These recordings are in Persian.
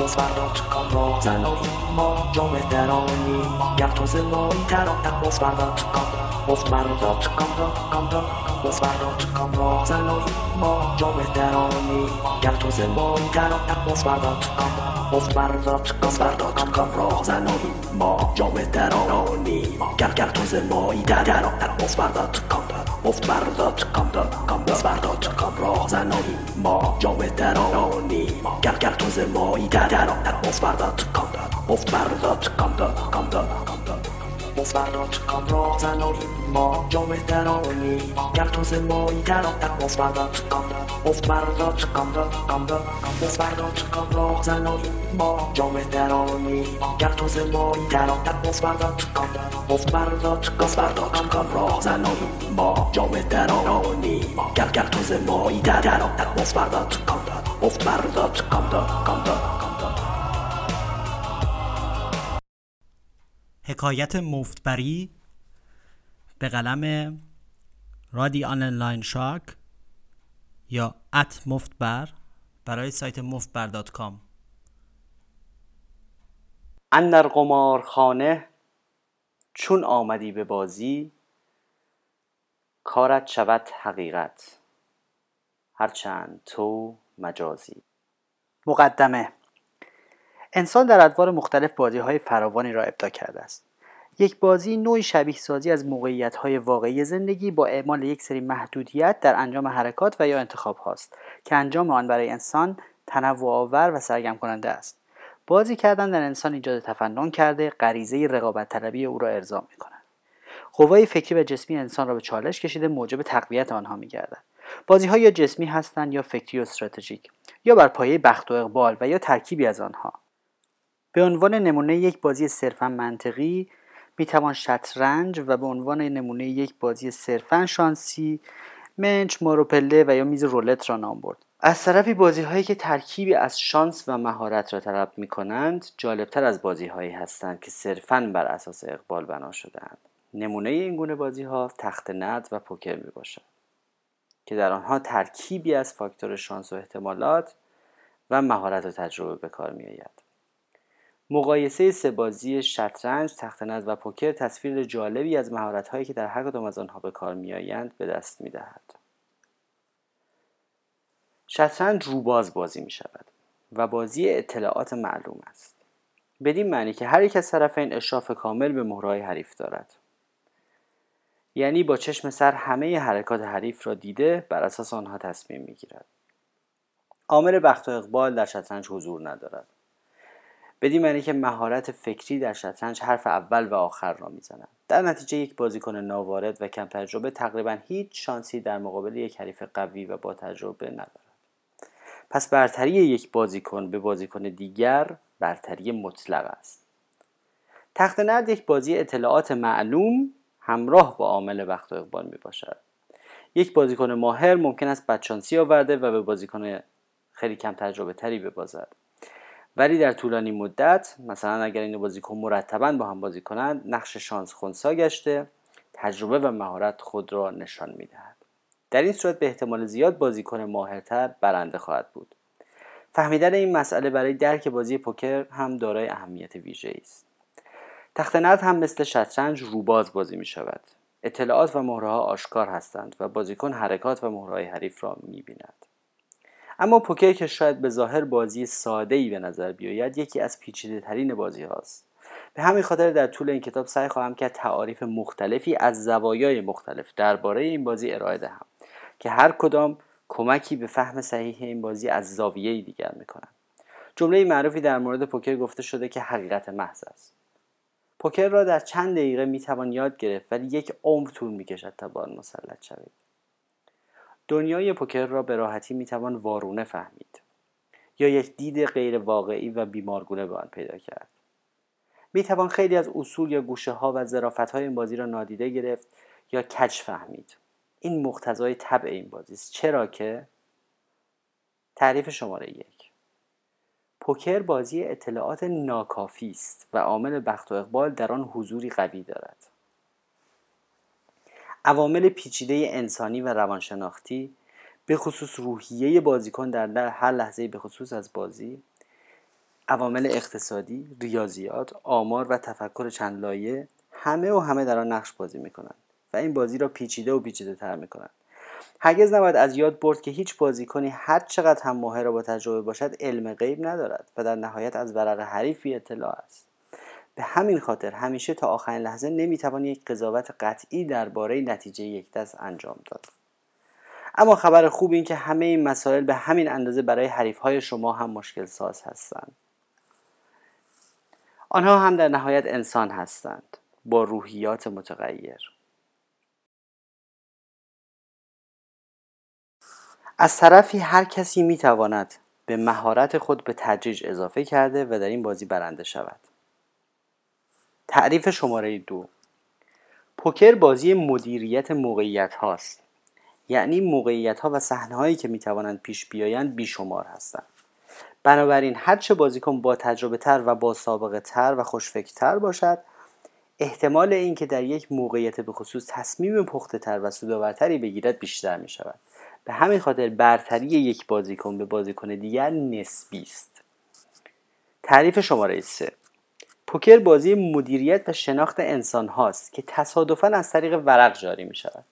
مفبر.com را زنایی ما جامعه درانی. گر تو زمایی ترانتر مفبر.com مفبر.com مفبر.com را زنایی ما جامعه درانی. گر تو زمایی ترانتر مفبر.com مفبر.com را زنایی ما جامعه درانی. گر گر تو زمایی ترانتر مفبر.com مفبر.com مفبر.com را زنایی ما جامعه درانی. گر گر تو زمایی ترانتر مفبر.com مفبر.com مفبر.com را زنانی. ما جامعه درانی گر تو زمایی ترانتر مفبر.com مفبر.com مفبر.com را زنانی ما جامعه درانی گر تو زمایی ترانتر مفبر.com مفبر.com را زنانی ما جامعه درانی گر گر تو زمایی ترانتر مفبر.com مفبر.com حکایت مفتبری به قلم رادی آنلاین شاک یا ات مفتبر برای سایت مفتبر دات کام. اندر قمارخانه چون آمدی به بازی کارت شود حقیقت. هرچند تو مجازی. مقدمه. انسان در ادوار مختلف بازی های فراوانی را ابدا کرده است. یک بازی نوعی شبیه سازی از موقعیت های واقعی زندگی با اعمال یک سری محدودیت در انجام حرکات و یا انتخاب هاست که انجام آن برای انسان تنوع آور و سرگرم کننده است. بازی کردن در انسان ایجاد تفنن کرده غریزه رقابت طلبی او را ارضا می کند قوای فکری و جسمی انسان را به چالش کشیده موجب تقویت آنها می گردد بازی ها یا جسمی هستند یا فکری و استراتژیک یا بر پایه بخت و اقبال و یا ترکیبی از آنها. به عنوان نمونه یک بازی صرفا منطقی می‌توان شطرنج و به عنوان نمونه یک بازی صرفا شانسی منچ ماروپله و یا میز رولت را نام برد از طرفی بازی هایی که ترکیبی از شانس و مهارت را طلب می کنند جالبتر از بازی هایی هستند که صرفا بر اساس اقبال بنا شدهاند نمونه این گونه بازی ها تخت ند و پوکر می باشد که در آنها ترکیبی از فاکتور شانس و احتمالات و مهارت و تجربه به کار می آید. مقایسه سه بازی شطرنج، تخته‌نرد و پوکر تصویر جالبی از مهارت‌هایی که در هر کدام از آنها به کار میآیند به دست می‌دهد. شطرنج روباز بازی می شود و بازی اطلاعات معلوم است. بدین معنی که هر یک از طرفین اشراف کامل به مهرهای حریف دارد. یعنی با چشم سر همه حرکات حریف را دیده بر اساس آنها تصمیم می گیرد. عامل بخت و اقبال در شطرنج حضور ندارد. بدین معنی که مهارت فکری در شطرنج حرف اول و آخر را می‌زند در نتیجه یک بازیکن ناوارد و کم تجربه تقریبا هیچ شانسی در مقابل یک حریف قوی و با تجربه ندارد. پس برتری یک بازیکن به بازیکن دیگر برتری مطلق است. تخت نرد یک بازی اطلاعات معلوم همراه با عامل وقت و اقبال می باشد یک بازیکن ماهر ممکن است بدشانسی آورده و به بازیکن خیلی کم تجربه تری ببازد. ولی در طولانی مدت مثلا اگر این بازیکن مرتبا با هم بازی کنند نقش شانس خونسا گشته تجربه و مهارت خود را نشان می‌دهد. در این صورت به احتمال زیاد بازیکن ماهرتر برنده خواهد بود. فهمیدن این مسئله برای درک بازی پوکر هم دارای اهمیت ویژه است. تخت نرد هم مثل شطرنج روباز بازی می شود اطلاعات و مهره آشکار هستند و بازیکن حرکات و مهره حریف را می بیند اما پوکر که شاید به ظاهر بازی ساده ای به نظر بیاید یکی از پیچیده ترین بازی هاست. به همین خاطر در طول این کتاب سعی خواهم کرد تعاریف مختلفی از زوایای مختلف درباره این بازی ارائه دهم که هر کدام کمکی به فهم صحیح این بازی از زاویه دیگر می‌کنند. جمله معروفی در مورد پوکر گفته شده که حقیقت محض است. پوکر را در چند دقیقه می‌توان یاد گرفت ولی یک عمر طول می‌کشد تا آن مسلط شوید. دنیای پوکر را به راحتی می‌توان وارونه فهمید یا یک دید غیر واقعی و بیمارگونه به آن پیدا کرد. می‌توان خیلی از اصول یا گوشه ها و ظرافت های این بازی را نادیده گرفت یا کج فهمید. این مقتضای طبع این بازی است. چرا که؟ تعریف شماره یک. پوکر بازی اطلاعات ناکافی است و عامل بخت و اقبال در آن حضوری قوی دارد. عوامل پیچیده انسانی و روانشناختی به خصوص روحیه بازیکن در هر لحظه به خصوص از بازی عوامل اقتصادی، ریاضیات، آمار و تفکر چند لایه همه و همه در آن نقش بازی می‌کنند و این بازی را پیچیده و پیچیده تر می‌کنند هرگز نباید از یاد برد که هیچ بازیکنی هر چقدر هم ماهر و با تجربه باشد علم غیب ندارد و در نهایت از ورق حریفی اطلاع است. به همین خاطر همیشه تا آخرین لحظه نمی‌توان یک قضاوت قطعی درباره نتیجه یک دست انجام داد. اما خبر خوب این که همه این مسائل به همین اندازه برای حریف های شما هم مشکل ساز هستند. آنها هم در نهایت انسان هستند با روحیات متغیر. از طرفی هر کسی می تواند به مهارت خود به تدریج اضافه کرده و در این بازی برنده شود. تعریف شماره دو. پوکر بازی مدیریت موقعیت هاست. یعنی موقعیت ها و صحنه هایی که می توانند پیش بیایند بیشمار هستند. بنابراین هرچه بازیکن با تجربه تر و با سابقه تر و خوشفکرتر باشد احتمال اینکه در یک موقعیت به خصوص تصمیم پخته تر و سودآورتری بگیرد بیشتر می شود به همین خاطر برتری یک بازیکن به بازیکن دیگر نسبی است. تعریف شماره 3 پوکر بازی مدیریت و شناخت انسان هاست که تصادفا از طریق ورق جاری می شود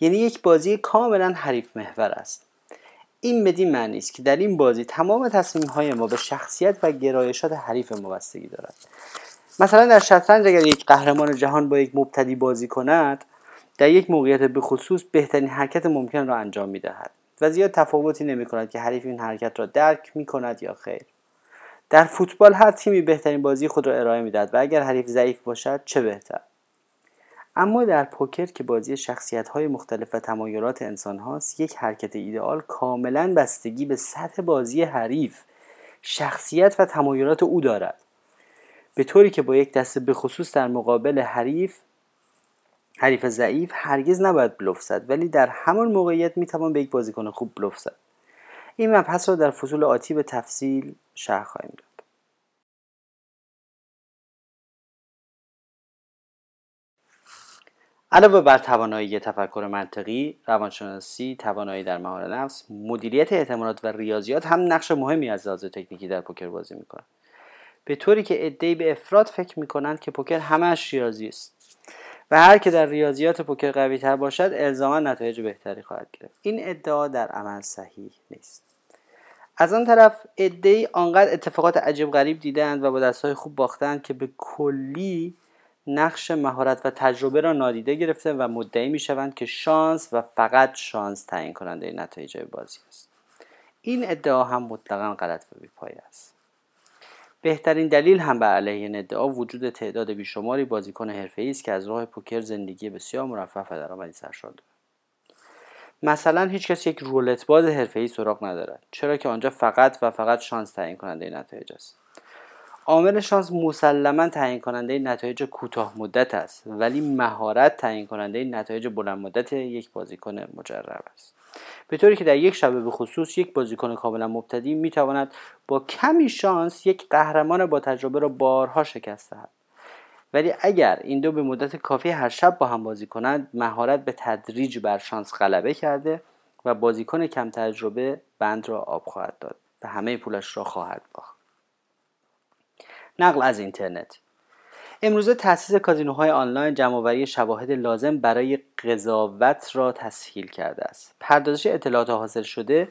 یعنی یک بازی کاملا حریف محور است. این بدین معنی است که در این بازی تمام تصمیم های ما به شخصیت و گرایشات حریف ما دارد. مثلا در شطرنج اگر یک قهرمان جهان با یک مبتدی بازی کند در یک موقعیت به خصوص بهترین حرکت ممکن را انجام می دهد و زیاد تفاوتی نمی کند که حریف این حرکت را درک می کند یا خیر. در فوتبال هر تیمی بهترین بازی خود را ارائه می دهد و اگر حریف ضعیف باشد چه بهتر؟ اما در پوکر که بازی شخصیت های مختلف و تمایلات انسان هاست یک حرکت ایدئال کاملا بستگی به سطح بازی حریف شخصیت و تمایلات او دارد. به طوری که با یک دسته به خصوص در مقابل حریف حریف ضعیف هرگز نباید بلوف زد ولی در همان موقعیت می‌توان به یک بازیکن خوب بلوف زد. این مبحث را در فصول آتی به تفصیل شرح خواهیم داد علاوه بر توانایی تفکر منطقی، روانشناسی، توانایی در مهار نفس، مدیریت احتمالات و ریاضیات هم نقش مهمی از لحاظ تکنیکی در پوکر بازی می‌کنند. به طوری که عدهای به افراد فکر می‌کنند که پوکر همش ریاضی است و هر که در ریاضیات پوکر قوی تر باشد الزاما نتایج بهتری خواهد گرفت. این ادعا در عمل صحیح نیست. از آن طرف عدهای آنقدر اتفاقات عجیب غریب دیدند و با دستهای خوب باختند که به کلی نقش مهارت و تجربه را نادیده گرفته و مدعی می شوند که شانس و فقط شانس تعیین کننده نتایج بازی است. این ادعا هم مطلقا غلط و بیپایه است. بهترین دلیل هم به علیه این ادعا وجود تعداد بیشماری بازیکن حرفه‌ای است که از راه پوکر زندگی بسیار مرفه و درآمدی سرشار مثلا هیچ کس یک رولت باز حرفه‌ای سراغ ندارد چرا که آنجا فقط و فقط شانس تعیین کننده نتایج است. عامل شانس مسلما تعیین کننده نتایج کوتاه مدت است ولی مهارت تعیین کننده نتایج بلند مدت یک بازیکن مجرب است. به طوری که در یک شبه به خصوص یک بازیکن کاملا مبتدی می‌تواند با کمی شانس یک قهرمان با تجربه را بارها شکست دهد. ولی اگر این دو به مدت کافی هر شب با هم بازی کنند مهارت به تدریج بر شانس غلبه کرده و بازیکن کم تجربه بند را آب خواهد داد و همه پولش را خواهد باخت. نقل از اینترنت. امروزه تأسیس کازینوهای آنلاین جمعآوری شواهد لازم برای قضاوت را تسهیل کرده است. پردازش اطلاعات حاصل شده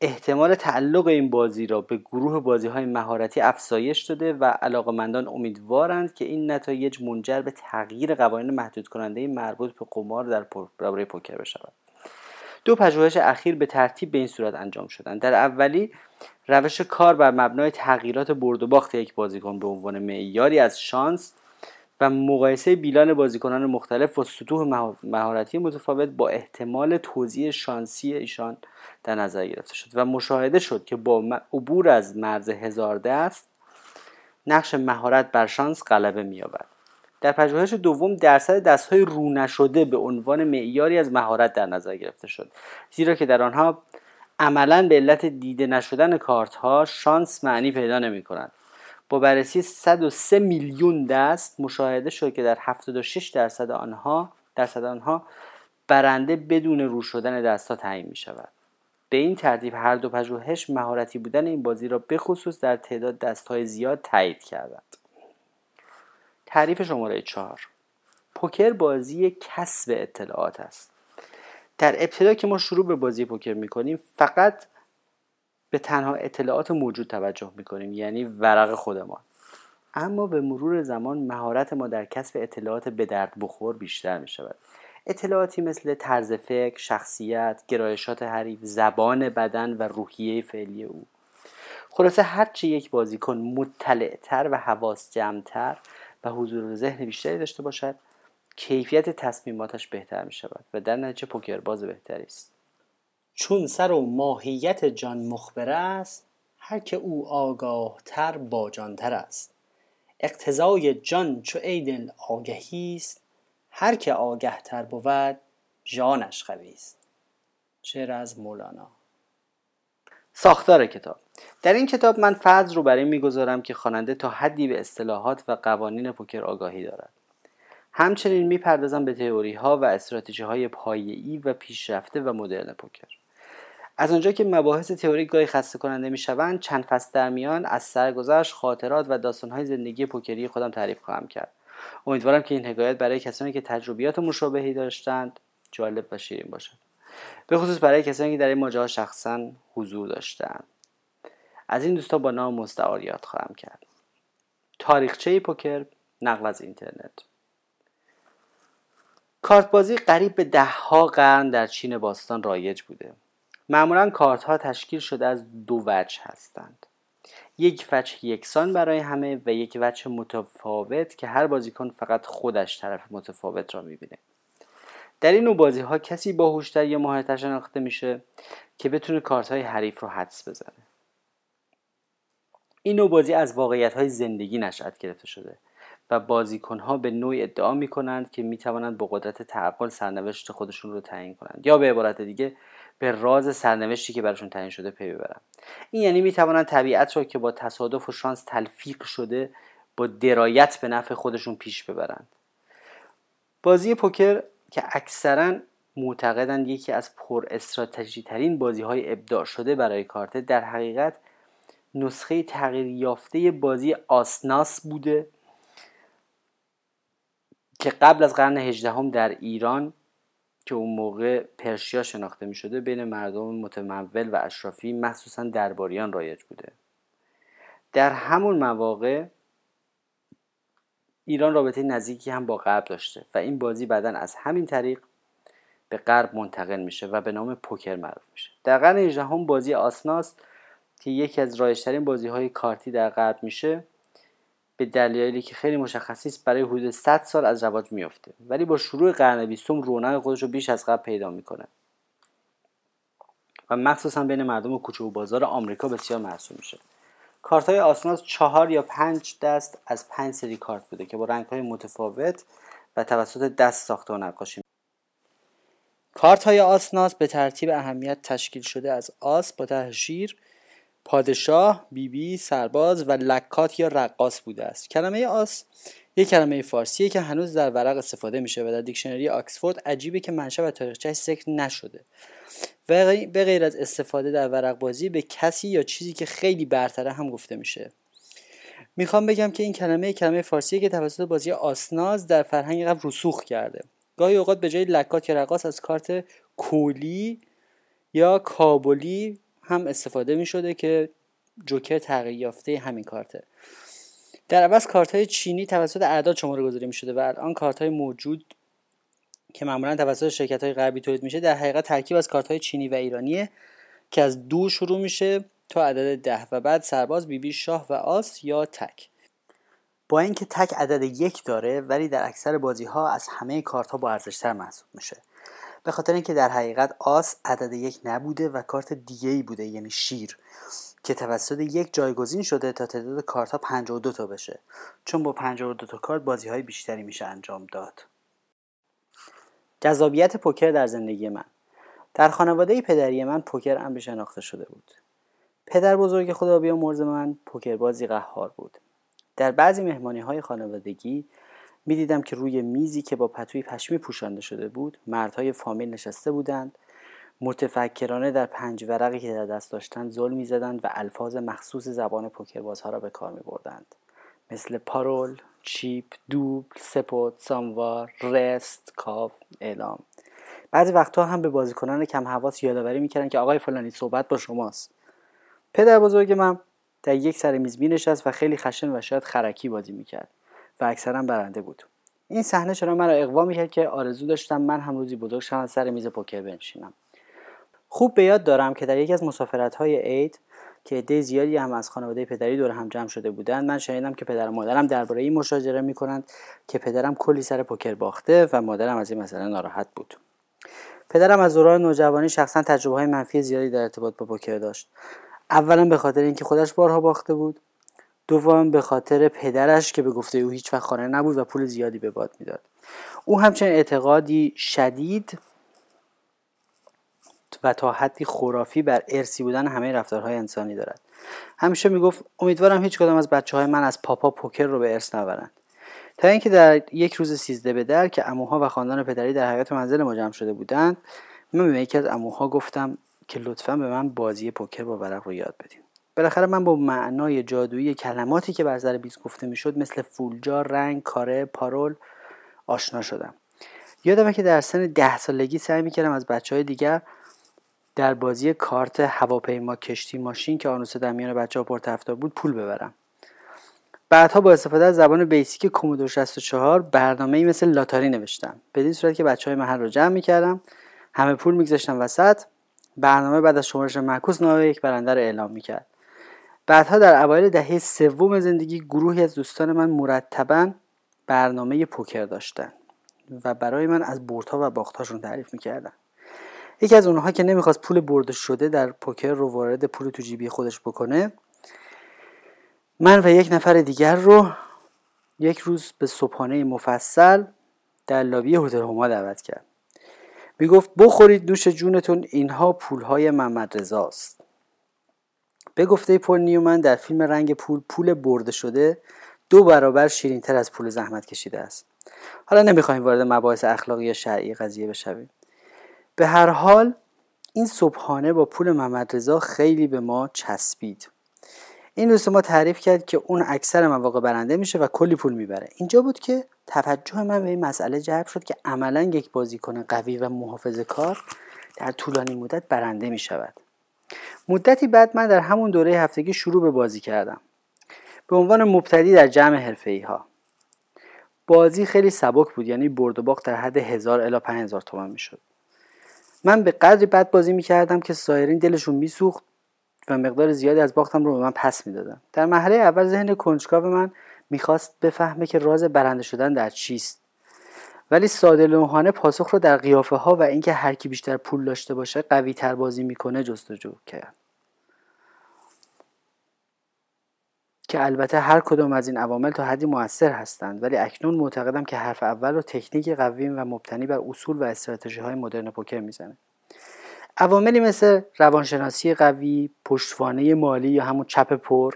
احتمال تعلق این بازی را به گروه بازی های مهارتی افزایش داده و علاقمندان امیدوارند که این نتایج منجر به تغییر قوانین محدود کننده مربوط به قمار در برابر پوکر بشود. دو پژوهش اخیر به ترتیب به این صورت انجام شدند. در اولی روش کار بر مبنای تغییرات برد و باخت یک بازیکن به عنوان معیاری از شانس و مقایسه بیلان بازیکنان مختلف و سطوح مهارتی متفاوت با احتمال توزیع شانسی ایشان در نظر گرفته شد و مشاهده شد که با عبور از مرز هزار دست نقش مهارت بر شانس غلبه می‌یابد. در پژوهش دوم درصد دستهای رو نشده به عنوان معیاری از مهارت در نظر گرفته شد زیرا که در آنها عملا به علت دیده نشدن کارت ها شانس معنی پیدا نمی کند با بررسی 103 میلیون دست مشاهده شد که در 76 درصد آنها درصد آنها برنده بدون رو شدن دست ها تعیین می شود به این ترتیب هر دو پژوهش مهارتی بودن این بازی را بخصوص در تعداد دستهای زیاد تایید کردند. تعریف شماره چهار. پوکر بازی کسب اطلاعات است. در ابتدا که ما شروع به بازی پوکر می‌کنیم فقط به تنها اطلاعات موجود توجه می‌کنیم یعنی ورق خودمان. اما به مرور زمان مهارت ما در کسب اطلاعات به درد بخور بیشتر می شود اطلاعاتی مثل طرز فکر، شخصیت، گرایشات حریف، زبان بدن و روحیه فعلی او. خلاصه هرچی یک بازیکن مطلعتر و حواس جمعتر و حضور ذهن بیشتری داشته باشد کیفیت تصمیماتش بهتر می شود و در نتیجه پوکر باز بهتری است. چون سر و ماهیت جان مخبر است هر که او آگاه تر با تر است. اقتضای جان چو ایدن آگهی است هر که آگه تر بود جانش قوی است. شعر از مولانا. ساختار کتاب. در این کتاب من فرض رو برای می‌گذارم که خواننده تا حدی به اصطلاحات و قوانین پوکر آگاهی دارد. همچنین می‌پردازم به تئوری ها و استراتژی های پایه‌ای و پیشرفته و مدرن پوکر. از آنجا که مباحث تئوری گاهی خسته کننده می‌شوند چند فصل در میان از سرگذشت خاطرات و داستانهای زندگی پوکری خودم تعریف خواهم کرد. امیدوارم که این حکایت برای کسانی که تجربیات مشابهی داشتند جالب و شیرین باشد. به خصوص برای کسانی که در این ماجرا شخصا حضور داشتند از این دوستا با نام مستعار یاد خواهم کرد. تاریخچه پوکر نقل از اینترنت. کارت بازی قریب به دهها قرن در چین باستان رایج بوده. معمولا کارت ها تشکیل شده از دو وجه هستند. یک وجه یکسان برای همه و یک وجه متفاوت که هر بازیکن فقط خودش طرف متفاوت را می‌بینه. در این نوع بازی ها کسی باهوشتر یا ماهرتر شناخته میشه که بتونه کارت های حریف رو حدس بزنه. این نوع بازی از واقعیت های زندگی نشأت گرفته شده. و بازیکن ها به نوعی ادعا می کنند که می توانند با قدرت تعقل سرنوشت خودشون رو تعیین کنند یا به عبارت دیگه به راز سرنوشتی که براشون تعیین شده پی ببرن این یعنی می توانند طبیعت را که با تصادف و شانس تلفیق شده با درایت به نفع خودشون پیش ببرند. بازی پوکر که اکثرا معتقدند یکی از پر استراتژی ترین بازی های ابداع شده برای کارت در حقیقت نسخه تغییر یافته بازی آسناس بوده. که قبل از قرن هجدهم در ایران که اون موقع پرشیا شناخته می شده بین مردم متمول و اشرافی مخصوصا درباریان رایج بوده. در همون مواقع ایران رابطه نزدیکی هم با غرب داشته و این بازی بعدا از همین طریق به غرب منتقل میشه و به نام پوکر معروف میشه. در قرن 18 بازی آسناس که یکی از رایجترین بازی های کارتی در غرب میشه به دلایلی که خیلی مشخصی است برای حدود 100 سال از رواج میافته. ولی با شروع قرن بیستم رونق خودش رو بیش از قبل پیدا می‌کنه. و مخصوصا بین مردم کوچه و بازار آمریکا بسیار محسوب میشه. کارت های آسناس چهار یا پنج دست از پنج سری کارت بوده که با رنگ های متفاوت و توسط دست ساخته و نقاشی کارت های آسناس به ترتیب اهمیت تشکیل شده از آس با ته شیر پادشاه، بیبی، بی، سرباز و لکات یا رقاص بوده است. کلمه آس یک کلمه فارسیه که هنوز در ورق استفاده میشه و در دیکشنری آکسفورد عجیبه که منشأ و تاریخچهش ذکر نشده. و به غیر از استفاده در ورق بازی به کسی یا چیزی که خیلی برتره هم گفته میشه. می‌خوام بگم که این کلمه کلمه فارسیه که توسط بازی آسناز در فرهنگ قبل رسوخ کرده. گاهی اوقات به جای لکات یا رقاص از کارت کولی یا کابلی هم استفاده می شده که جوکر تغییر یافته همین کارته. در عوض کارت های چینی توسط اعداد شماره گذاری می شده و الان کارت های موجود که معمولا توسط شرکت های غربی تولید میشه در حقیقت ترکیب از کارت های چینی و ایرانیه که از دو شروع میشه تا عدد ده و بعد سرباز بیبی بی شاه و آس یا تک. با اینکه تک عدد یک داره ولی در اکثر بازی ها از همه کارت ها با ارزشتر محسوب میشه. به خاطر اینکه در حقیقت آس عدد یک نبوده و کارت دیگه ای بوده یعنی شیر که توسط یک جایگزین شده تا تعداد کارت ها 52 تا بشه. چون با 52 تا کارت بازی های بیشتری میشه انجام داد. جذابیت پوکر در زندگی من. در خانواده پدری من پوکر امری شناخته شده بود. پدر بزرگ خدا مرز من پوکر بازی قهار بود. در بعضی مهمانی های خانوادگی می‌دیدم که روی میزی که با پتوی پشمی پوشانده شده بود مردهای فامیل نشسته بودند. متفکرانه در پنج ورقی که در دست داشتند ظلم می‌زدند و الفاظ مخصوص زبان پوکربازها را به کار می بردند. مثل پارول، چیپ، دوبل، سپوت، ساموار، رست، کاف، اعلام. بعضی وقتها هم به بازیکنان کم حواس یادآوری می‌کردن که آقای فلانی صحبت با شماست. پدر بزرگ من در یک سر میز نشست و خیلی خشن و شاید خرکی بازی می‌کرد. و اکثرا برنده بود. این صحنه چرا مرا اقوا می‌کرد که آرزو داشتم من هم روزی بزرگ شدم سر میز پوکر بنشینم. خوب به یاد دارم که در یکی از مسافرت های عید که عده زیادی هم از خانواده پدری دور هم جمع شده بودند من شنیدم که پدر و مادرم درباره این مشاجره می‌کنند که پدرم کلی سر پوکر باخته و مادرم از این مسئله ناراحت بود. پدرم از دوران نوجوانی شخصا تجربه های منفی زیادی در ارتباط با پوکر داشت. اولا به خاطر اینکه خودش بارها باخته بود. دوم به خاطر پدرش که به گفته او هیچ وقت خانه نبود و پول زیادی به باد می‌داد. او همچنین اعتقادی شدید و تا حدی خرافی بر ارسی بودن همه رفتارهای انسانی دارد. همیشه می‌گفت امیدوارم هیچ کدام از بچه های من از پاپا پوکر رو به ارث نبرند. تا اینکه در یک روز سیزده به در که اموها و خاندان پدری در حیات منزل ما جمع شده بودند من به یکی از اموها گفتم که لطفا به من بازی پوکر با ورق رو یاد بدین. بالاخره من با معنای جادویی کلماتی که بر سر بیز گفته می‌شد مثل فولجار رنگ کاره پارول آشنا شدم. یادمه که در سن ده سالگی سعی می‌کردم از بچه های دیگر در بازی کارت هواپیما کشتی ماشین که آنوسه در میان بچه ها بود پول ببرم. بعدها با استفاده از زبان بیسیک کومودور 64 برنامه ای مثل لاتاری نوشتم. بدین صورت که بچه های محل رو جمع می‌کردم همه پول میگذاشتم وسط. برنامه بعد از شمارش معکوس نام یک برنده رو اعلام می‌کرد. بعدها در اوایل دهه سوم زندگی گروهی از دوستان من مرتبا برنامه پوکر داشتن و برای من از بردها و باختهاشون تعریف می‌کردن. یکی از اونها که نمی‌خواست پول برده شده در پوکر رو وارد پول تو جیبی خودش بکنه من و یک نفر دیگر رو یک روز به صبحانه مفصل در لابی هتل هما دعوت کرد. می‌گفت بخورید نوش جونتون اینها پولهای محمد رضاست به گفته پل نیومن در فیلم رنگ پول پول برده شده دو برابر شیرینتر از پول زحمت کشیده است. حالا نمی‌خوایم وارد مباحث اخلاقی یا شرعی قضیه بشویم. به هر حال این صبحانه با پول محمد رضا خیلی به ما چسبید. این دوست ما تعریف کرد که اون اکثر مواقع برنده میشه و کلی پول می‌بره. اینجا بود که توجه من به این مسئله جلب شد که عملا یک بازیکن قوی و محافظه کار در طولانی مدت برنده می شود مدتی بعد من در همون دوره هفتگی شروع به بازی کردم. به عنوان مبتدی در جمع حرفه ها بازی خیلی سبک بود یعنی برد و باخت در حد هزار الا پنج هزار تومن می‌شد. من به قدری بد بازی می‌کردم که سایرین دلشون میسوخت و مقدار زیادی از باختم رو به من پس می‌دادن. در مرحله اول ذهن کنجکاو من می‌خواست بفهمه که راز برنده شدن در چیست. ولی ساده لوحانه پاسخ رو در قیافه ها و اینکه هر کی بیشتر پول داشته باشه قوی تر بازی می‌کنه جستجو کرد. که البته هر کدام از این عوامل تا حدی موثر هستند ولی اکنون معتقدم که حرف اول رو تکنیک قوی و مبتنی بر اصول و استراتژی های مدرن پوکر می‌زنه. عواملی مثل روانشناسی قوی پشتوانه مالی یا همون چپ پر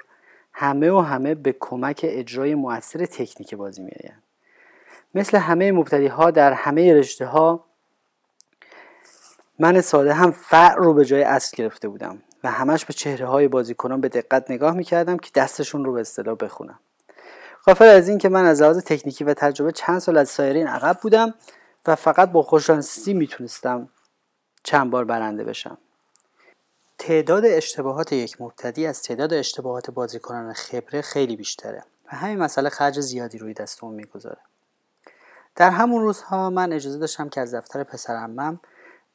همه و همه به کمک اجرای موثر تکنیک بازی میآیند. مثل همه مبتدی ها در همه رشته ها من ساده هم فع رو به جای اصل گرفته بودم و همش به چهره های بازیکنان به دقت نگاه می‌کردم که دستشون رو به اصطلاح بخونم. غافل از این که من از لحاظ تکنیکی و تجربه چند سال از سایرین عقب بودم و فقط با خوششانسی می‌تونستم چند بار برنده بشم. تعداد اشتباهات یک مبتدی از تعداد اشتباهات بازیکنان خبره خیلی بیشتره و همین مسئله خرج زیادی روی دستمون می‌گذاره. در همون روزها من اجازه داشتم که از دفتر پسرمم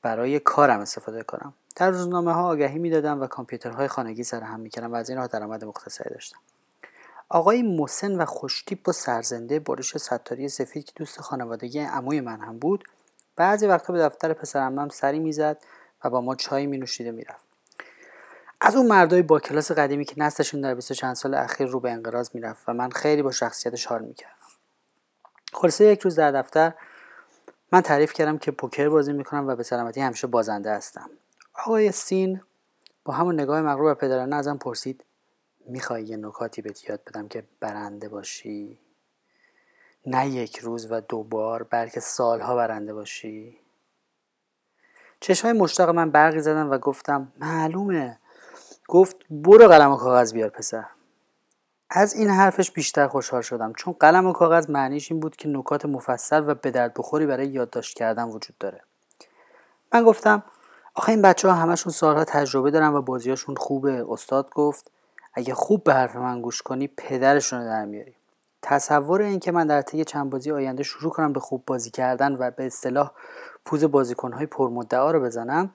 برای کارم استفاده کنم. در روزنامه ها آگهی می‌دادم و کامپیوترهای خانگی سر هم می‌کردم و از این راه درآمد مختصری داشتم. آقای مسن و خوشتیپ و سرزنده بارش ستاری سفید که دوست خانوادگی عموی من هم بود بعضی وقتا به دفتر پسرمم سری می‌زد و با ما چای می نوشید و می‌رفت. از اون مردای با کلاس قدیمی که نسلشون در بیست چند سال اخیر رو به انقراض می‌رفت و من خیلی با شخصیتش حال می‌کردم. خلاصه یک روز در دفتر من تعریف کردم که پوکر بازی می‌کنم و به سلامتی همیشه بازنده هستم. آقای سین با همون نگاه مغرور و پدرانه ازم پرسید می‌خوای یه نکاتی بهت یاد بدم که برنده باشی؟ نه یک روز و دو بار بلکه سالها برنده باشی. چشمای مشتاق من برقی زدن و گفتم معلومه. گفت برو قلم و کاغذ بیار پسر. از این حرفش بیشتر خوشحال شدم چون قلم و کاغذ معنیش این بود که نکات مفصل و به درد بخوری برای یادداشت کردن وجود داره. من گفتم آخه این بچه ها همشون سالها تجربه دارن و بازیاشون خوبه. استاد گفت اگه خوب به حرف من گوش کنی پدرشون رو در میاری. تصور این که من در طی چند بازی آینده شروع کنم به خوب بازی کردن و به اصطلاح پوز بازیکنهای پرمدعا رو بزنم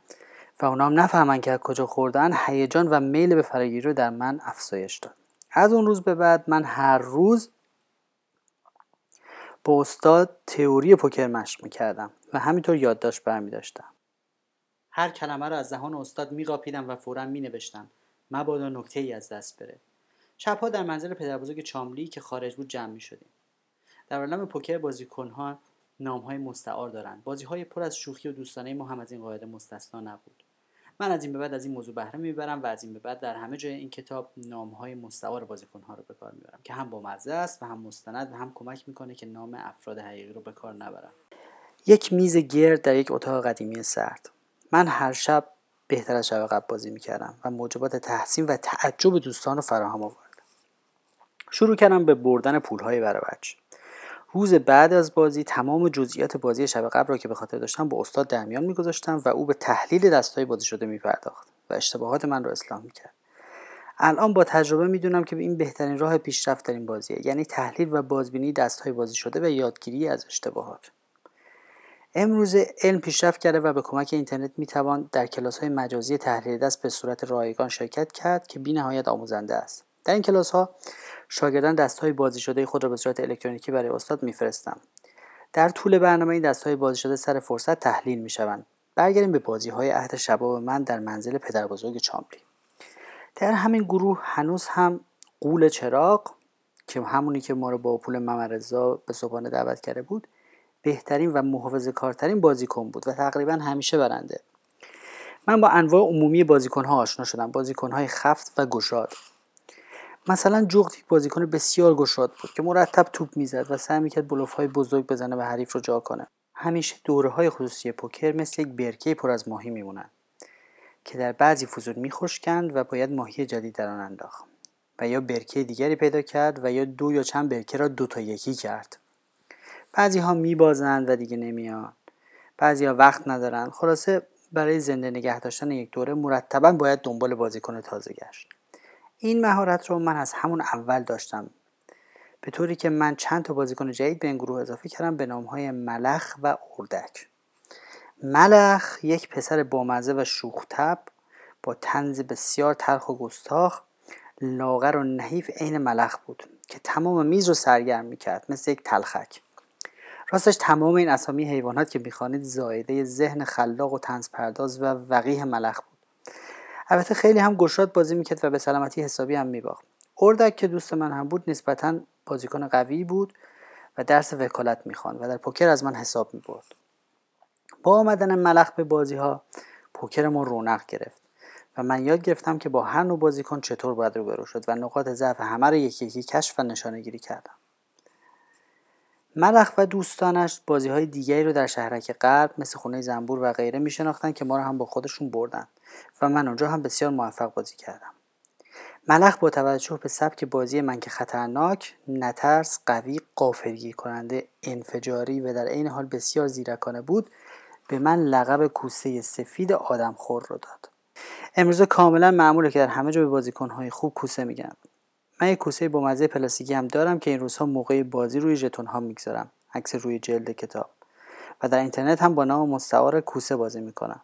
و اونا هم نفهمن که از کجا خوردن هیجان و میل به فراگیری رو در من افزایش داد. از اون روز به بعد من هر روز با استاد تئوری پوکر مشق می‌کردم و همینطور یادداشت برمیداشتم هر کلمه رو از دهان استاد میقاپیدم و فورا مینوشتم. مبادا نکته ای از دست بره. شبها در منزل پدربزرگ چاملی که خارج بود جمع می شدیم در عالم پوکر بازیکنها نامهای مستعار دارند. بازیهای پر از شوخی و دوستانه ما هم از این قاعده مستثنا نبود. من از این به بعد از این موضوع بهره می‌برم و از این به بعد در همه جای این کتاب نامهای مستعار بازیکنها رو به کار می‌برم که هم با مزه است و هم مستند و هم کمک می‌کنه که نام افراد حقیقی رو به کار نبرم. یک میز گرد در یک اتاق قدیمی سرد. من هر شب بهتر از شب قبل بازی می‌کردم و موجبات تحسین و تعجب دوستان رو فراهم آوردم. شروع کردم به بردن پولهای برای بچه روز بعد از بازی تمام جزئیات بازی شب قبل را که به خاطر داشتم با استاد در میان میگذاشتم و او به تحلیل دستهای بازی شده میپرداخت و اشتباهات من را اصلاح می‌کرد. الان با تجربه می‌دونم که این بهترین راه پیشرفت در این بازیه یعنی تحلیل و بازبینی دستهای بازی شده و یادگیری از اشتباهات. امروز علم پیشرفت کرده و به کمک اینترنت می‌توان در کلاس های مجازی تحلیل دست به صورت رایگان شرکت کرد که بی نهایت آموزنده است. در این کلاس ها شاگردان های بازی شده خود را به صورت الکترونیکی برای استاد میفرستم در طول برنامه این های بازی شده سر فرصت تحلیل می‌شوند. برگردیم به بازی های عهد شباب من در منزل پدر بزرگ چاملی. در همین گروه هنوز هم قول چراغ که همونی که ما رو با پول ممرزا به صبحانه دعوت کرده بود بهترین و محافظه کارترین بازیکن بود و تقریبا همیشه برنده. من با انواع عمومی بازیکن ها آشنا شدم. بازیکن های خفت و گشاد. مثلا جغد یک بازیکن بسیار گشاد بود که مرتب توپ می‌زد و سعی می‌کرد بلوف های بزرگ بزنه و حریف رو جا کنه. همیشه دوره های خصوصی پوکر مثل یک برکه پر از ماهی میمونند که در بعضی فضول میخشکند و باید ماهی جدید در آن انداخت و یا برکه دیگری پیدا کرد و یا دو یا چند برکه را دو تا یکی کرد. بعضی ها میبازند و دیگه نمیان. بعضی ها وقت ندارن. خلاصه برای زنده نگه داشتن یک دوره مرتبا باید دنبال بازیکن تازه گشت. این مهارت رو من از همون اول داشتم. به طوری که من چند تا بازیکن جدید به این گروه اضافه کردم به نامهای ملخ و اردک. ملخ یک پسر بامزه و شوختب با تنز بسیار تلخ و گستاخ لاغر و نحیف عین ملخ بود که تمام میز رو سرگرم می‌کرد مثل یک تلخک. راستش تمام این اسامی حیوانات که می‌خوانید زایده ذهن خلاق و تنز پرداز و وقیه ملخ بود. البته خیلی هم گشاد بازی می‌کرد و به سلامتی حسابی هم میباخت. اردک که دوست من هم بود نسبتا بازیکن قوی بود و درس وکالت می‌خوان و در پوکر از من حساب می‌برد. با آمدن ملخ به بازی ها پوکر ما رونق گرفت و من یاد گرفتم که با هر نوع بازیکن چطور باید روبرو شد و نقاط ضعف همه رو یکی یکی کشف و نشانه گیری کردم. ملخ و دوستانش بازی های دیگری رو در شهرک غرب مثل خونه زنبور و غیره می که ما رو هم با خودشون بردن و من اونجا هم بسیار موفق بازی کردم ملخ با توجه به سبک بازی من که خطرناک، نترس، قوی، قافلگیر کننده، انفجاری و در عین حال بسیار زیرکانه بود به من لقب کوسه سفید آدم خور رو داد. امروز کاملا معموله که در همه جا به بازیکنهای خوب کوسه میگن. من یک کوسه با مزه پلاستیکی هم دارم که این روزها موقع بازی روی ژتون ها می‌گذارم. عکس روی جلد کتاب. و در اینترنت هم با نام مستعار کوسه بازی می‌کنم.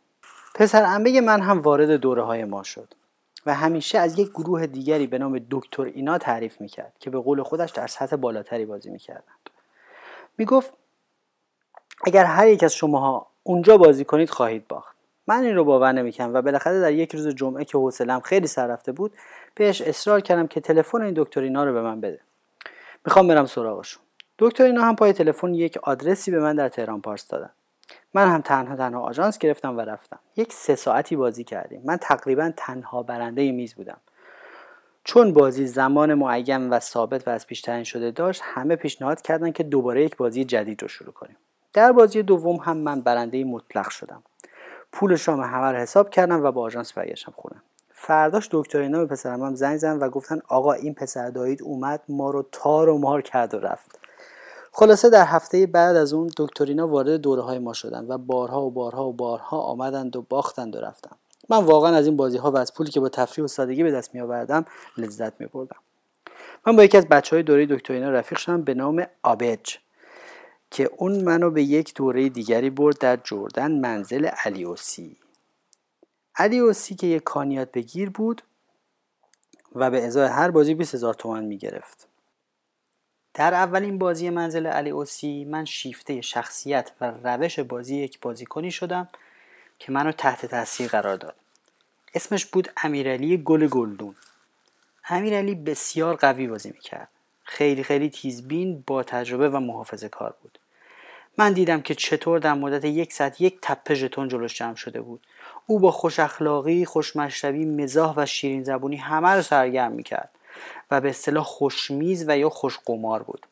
پسر انبه من هم وارد دوره های ما شد و همیشه از یک گروه دیگری به نام دکتر اینا تعریف می‌کرد که به قول خودش در سطح بالاتری بازی می‌کردند می‌گفت اگر هر یک از شماها اونجا بازی کنید خواهید باخت من این رو باور نمی‌کنم و بالاخره در یک روز جمعه که حوصلم خیلی سر رفته بود بهش اصرار کردم که تلفن این دکتر اینا رو به من بده. می‌خوام برم سراغشون. دکتر اینا هم پای تلفن یک آدرسی به من در تهران پارس دادن. من هم تنها تنها آژانس گرفتم و رفتم. یک سه ساعتی بازی کردیم. من تقریبا تنها برنده میز بودم. چون بازی زمان معین و ثابت و از پیش تعیین شده داشت همه پیشنهاد کردن که دوباره یک بازی جدید رو شروع کنیم. در بازی دوم هم من برنده مطلق شدم. پول شام همه رو حساب کردم و با آژانس برگشتم خونه. فرداش دکتر اینا به پسرم هم زنگ زدن و گفتن آقا این پسر دایید اومد ما رو تار و مار کرد و رفت. خلاصه در هفته بعد از اون دکترینا وارد دوره های ما شدن و بارها و بارها و بارها آمدند و باختند و رفتم من واقعا از این بازی ها و از پولی که با تفریح و سادگی به دست می آوردم لذت می بردم من با یکی از بچه های دوره دکترینا رفیق شدم به نام آبج. که اون منو به یک دوره دیگری برد در جردن منزل علیوسی علیوسی که یک کانیات بگیر بود و به ازای هر بازی 20 هزار تومن می گرفت در اولین بازی منزل علی اوسی من شیفته شخصیت و روش بازی یک بازیکنی شدم که منو تحت تاثیر قرار داد. اسمش بود امیرعلی گل گلدون. امیرعلی بسیار قوی بازی می‌کرد. خیلی خیلی تیزبین با تجربه و محافظه کار بود. من دیدم که چطور در مدت یک ساعت یک تپه ژتون جلوش جمع شده بود. او با خوش اخلاقی خوش مشربی مزاح و شیرین زبونی همه رو سرگرم می‌کرد و به اصطلاح خوشمیز و یا خوش قمار بود.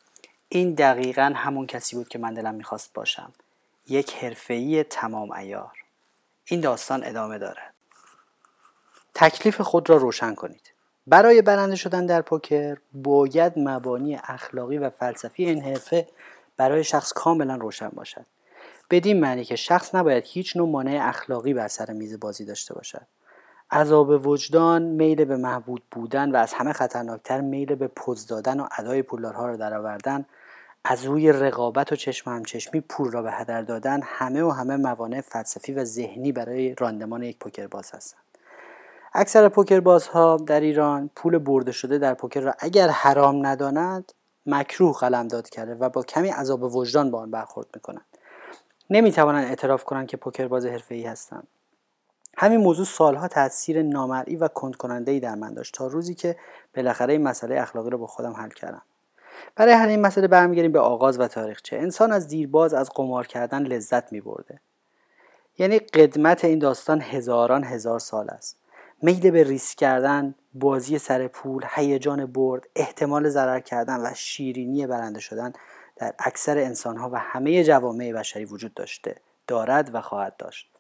این دقیقا همون کسی بود که من دلم می‌خواست باشم. یک حرفه‌ای تمام ایار. این داستان ادامه دارد. تکلیف خود را روشن کنید. برای برنده شدن در پوکر باید مبانی اخلاقی و فلسفی این حرفه برای شخص کاملا روشن باشد. بدین معنی که شخص نباید هیچ نوع مانع اخلاقی بر سر میز بازی داشته باشد. عذاب وجدان میل به محبود بودن و از همه خطرناکتر میل به پوز دادن و ادای پولدارها را درآوردن از روی رقابت و چشم همچشمی پول را به هدر دادن همه و همه موانع فلسفی و ذهنی برای راندمان یک پوکر باز هستند. اکثر پوکر بازها در ایران پول برده شده در پوکر را اگر حرام ندانند مکروه قلمداد کرده و با کمی عذاب وجدان با آن برخورد می‌کنند. نمی‌توانند اعتراف کنند که پوکر باز حرفه‌ای هستند. همین موضوع سالها تاثیر نامرئی و کند ای در من داشت تا روزی که بالاخره این مسئله اخلاقی رو با خودم حل کردم. برای حل این مسئله برمیگردیم به آغاز و تاریخچه. انسان از دیرباز از قمار کردن لذت می برده یعنی قدمت این داستان هزاران هزار سال است. میل به ریسک کردن بازی سر پول هیجان برد احتمال ضرر کردن و شیرینی برنده شدن در اکثر انسانها و همه جوامع بشری وجود داشته دارد و خواهد داشت.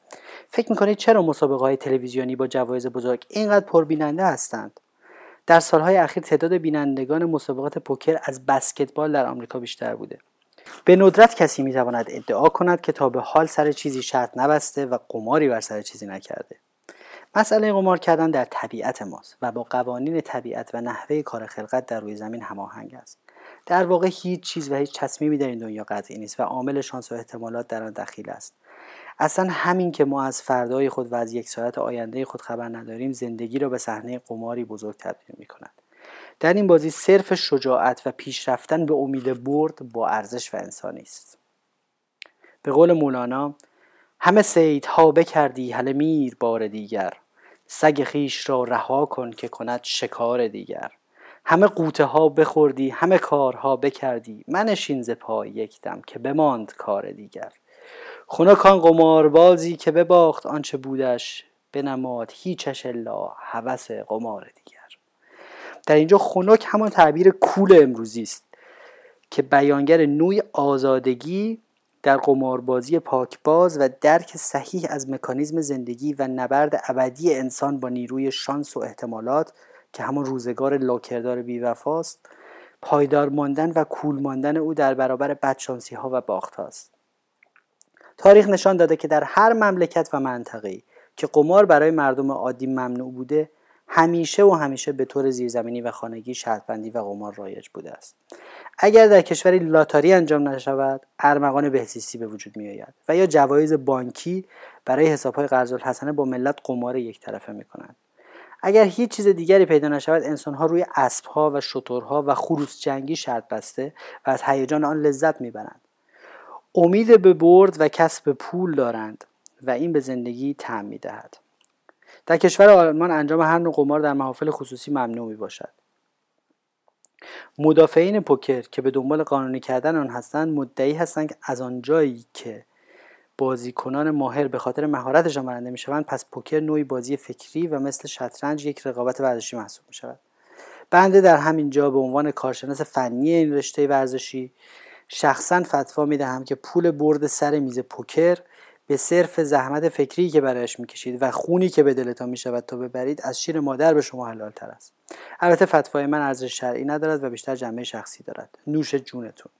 فکر می‌کنید چرا مسابقه های تلویزیونی با جوایز بزرگ اینقدر پربیننده هستند؟ در سالهای اخیر تعداد بینندگان مسابقات پوکر از بسکتبال در آمریکا بیشتر بوده. به ندرت کسی می‌تواند ادعا کند که تا به حال سر چیزی شرط نبسته و قماری بر سر چیزی نکرده. مسئله قمار کردن در طبیعت ماست و با قوانین طبیعت و نحوه کار خلقت در روی زمین هماهنگ است. در واقع هیچ چیز و هیچ تصمیمی در این دنیا قطعی نیست و عامل شانس و احتمالات در آن دخیل است. اصلا همین که ما از فردای خود و از یک ساعت آینده خود خبر نداریم زندگی را به صحنه قماری بزرگ تبدیل می کند در این بازی صرف شجاعت و پیشرفتن به امید برد با ارزش و انسانی است. به قول مولانا همه ها بکردی هله میر بار دیگر. سگ خیش را رها کن که کند شکار دیگر. همه قوطه ها بخوردی همه کارها بکردی. منشین ز پای یک دم که بماند کار دیگر. خنک آن قماربازی که بباخت آنچه بودش بنماد هیچش الا هوس قمار دیگر. در اینجا خنک همان تعبیر کول امروزی است که بیانگر نوعی آزادگی در قماربازی پاکباز و درک صحیح از مکانیزم زندگی و نبرد ابدی انسان با نیروی شانس و احتمالات که همون روزگار لاکردار بیوفاست پایدار ماندن و کول ماندن او در برابر بدشانسی ها و باخت هاست تاریخ نشان داده که در هر مملکت و منطقه‌ای که قمار برای مردم عادی ممنوع بوده همیشه و همیشه به طور زیرزمینی و خانگی شرطبندی و قمار رایج بوده است. اگر در کشوری لاتاری انجام نشود ارمغان بهزیستی به وجود می آید و یا جوایز بانکی برای حسابهای قرض الحسنه با ملت قمار یک طرفه می کنند اگر هیچ چیز دیگری پیدا نشود انسانها روی اسبها و شترها و خروس جنگی شرط بسته و از هیجان آن لذت می‌برند. امید به برد و کسب پول دارند و این به زندگی تعم می‌دهد. در کشور آلمان انجام هر نوع قمار در محافل خصوصی ممنوع می باشد مدافعین پوکر که به دنبال قانونی کردن آن هستند مدعی هستند که از آنجایی که بازیکنان ماهر به خاطر مهارتشان برنده می‌شوند پس پوکر نوعی بازی فکری و مثل شطرنج یک رقابت ورزشی محسوب می شود بنده در همین جا به عنوان کارشناس فنی این رشته ورزشی شخصا فتوا می دهم که پول برد سر میز پوکر به صرف زحمت فکری که برایش می‌کشید و خونی که به دلتان می‌شود تا ببرید از شیر مادر به شما حلال تر است. البته فتوای من ارزش شرعی ندارد و بیشتر جنبه شخصی دارد. نوش جونتون.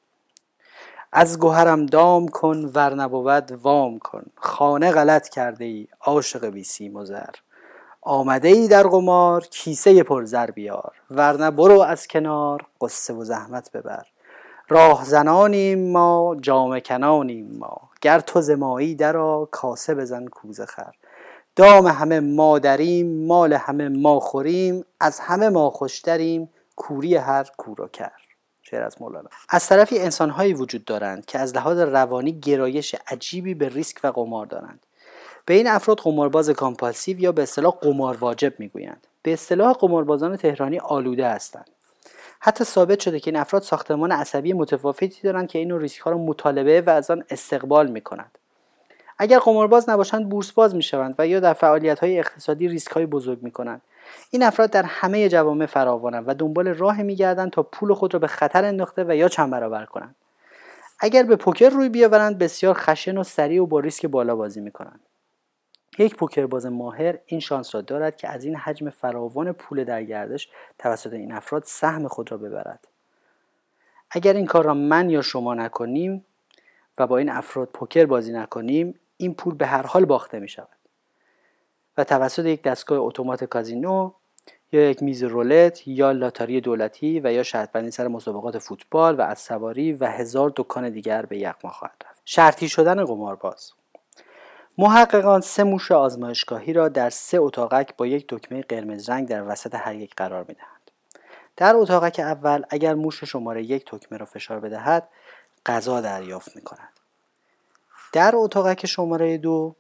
از گوهرم دام کن ور نبود وام کن. خانه غلط کرده ای عاشق بی سیم و زر آمده ای در قمار کیسه پر زر بیار. ورنه برو از کنار قصه و زحمت ببر. راه زنانیم ما جام کنانیم ما. گر تو زمایی درا کاسه بزن کوزه خر. دام همه ما دریم مال همه ما خوریم از همه ما خوشتریم کوری هر کور کر. شعر از مولانا. از طرفی انسانهایی وجود دارند که از لحاظ روانی گرایش عجیبی به ریسک و قمار دارند. به این افراد قمارباز کامپالسیو یا به اصطلاح قمار واجب می‌گویند. به اصطلاح قماربازان تهرانی آلوده هستند. حتی ثابت شده که این افراد ساختمان عصبی متفاوتی دارند که این نوع ریسک ها را مطالبه و از آن استقبال می کنند. اگر قمارباز نباشند بورس باز می شوند و یا در فعالیت های اقتصادی ریسک های بزرگ می کنند. این افراد در همه جوامع فراوانند و دنبال راه میگردند تا پول خود را به خطر انداخته و یا چند برابر کنند. اگر به پوکر روی بیاورند بسیار خشن و سریع و با ریسک بالا بازی می کنند. یک پوکرباز ماهر این شانس را دارد که از این حجم فراوان پول در گردش توسط این افراد سهم خود را ببرد. اگر این کار را من یا شما نکنیم و با این افراد پوکر بازی نکنیم این پول به هر حال باخته می شود و توسط یک دستگاه اتومات کازینو یا یک میز رولت یا لاتاری دولتی و یا شرط سر مسابقات فوتبال و از سواری و هزار دکان دیگر به یغما خواهد رفت. شرطی شدن قمارباز. محققان سه موش آزمایشگاهی را در سه اتاقک با یک دکمه قرمز رنگ در وسط هر یک قرار می دهند. در اتاقک اول اگر موش شماره یک دکمه را فشار بدهد غذا دریافت می کند. در اتاقک شماره دو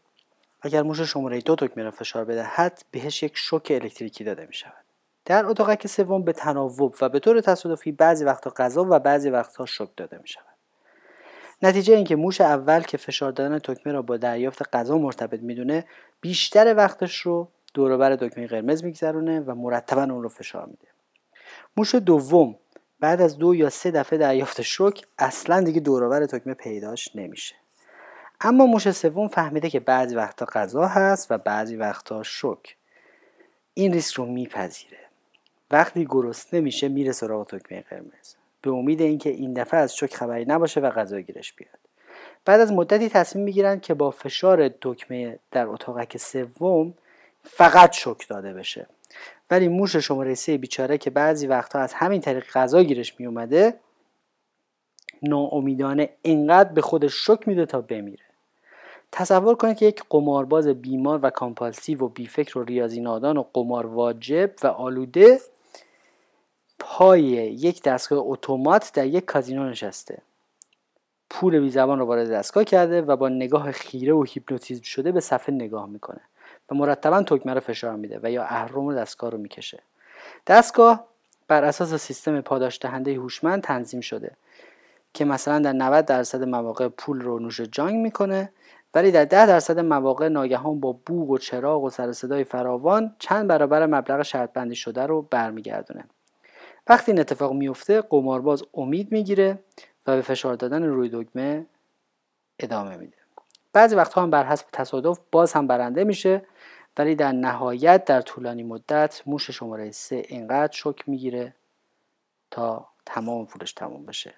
اگر موش شماره دو دکمه را فشار بدهد بهش یک شوک الکتریکی داده می شود. در اتاقک سوم به تناوب و به طور تصادفی بعضی وقتها غذا و بعضی وقتها شوک داده می شود. نتیجه اینکه موش اول که فشار دادن دکمه را با دریافت غذا مرتبط می‌دونه بیشتر وقتش رو دوروبر دکمه قرمز میگذرونه و مرتبا اون رو فشار میده. موش دوم بعد از دو یا سه دفعه دریافت شوک اصلا دیگه دوروبر دکمه پیداش نمیشه. اما موش سوم فهمیده که بعضی وقتا غذا هست و بعضی وقتا شوک این ریسک رو میپذیره. وقتی گرسنه میشه میره سراغ دکمه قرمز. به امید اینکه این دفعه از شوک خبری نباشه و غذا گیرش بیاد. بعد از مدتی تصمیم می‌گیرن که با فشار دکمه در اتاقک سوم فقط شوک داده بشه. ولی موش شماره سه بیچاره که بعضی وقتها از همین طریق غذا گیرش میومده ناامیدانه اینقدر به خودش شوک میده تا بمیره. تصور کنید که یک قمارباز بیمار و کامپالسیو و بیفکر و ریاضی نادان و قمار واجب و آلوده پای یک دستگاه اتومات در یک کازینو نشسته. پول بی زبان رو وارد دستگاه کرده و با نگاه خیره و هیپنوتیزم شده به صفحه نگاه می‌کنه و مرتبا تکمه رو فشار میده و یا اهرم دستگاه رو می‌کشه. دستگاه بر اساس سیستم پاداش دهنده هوشمند تنظیم شده که مثلا در 90 درصد مواقع پول رو نوش جانگ می‌کنه ولی در 10 درصد مواقع ناگهان با بوغ و چراغ و سر صدای فراوان چند برابر مبلغ شرط بندی شده رو برمیگردونه. وقتی این اتفاق میفته قمارباز امید می‌گیره و به فشار دادن روی دکمه ادامه میده. بعضی وقتها هم بر حسب تصادف باز هم برنده میشه ولی در نهایت در طولانی مدت موش شماره سه اینقدر شک می‌گیره تا تمام پولش تموم بشه.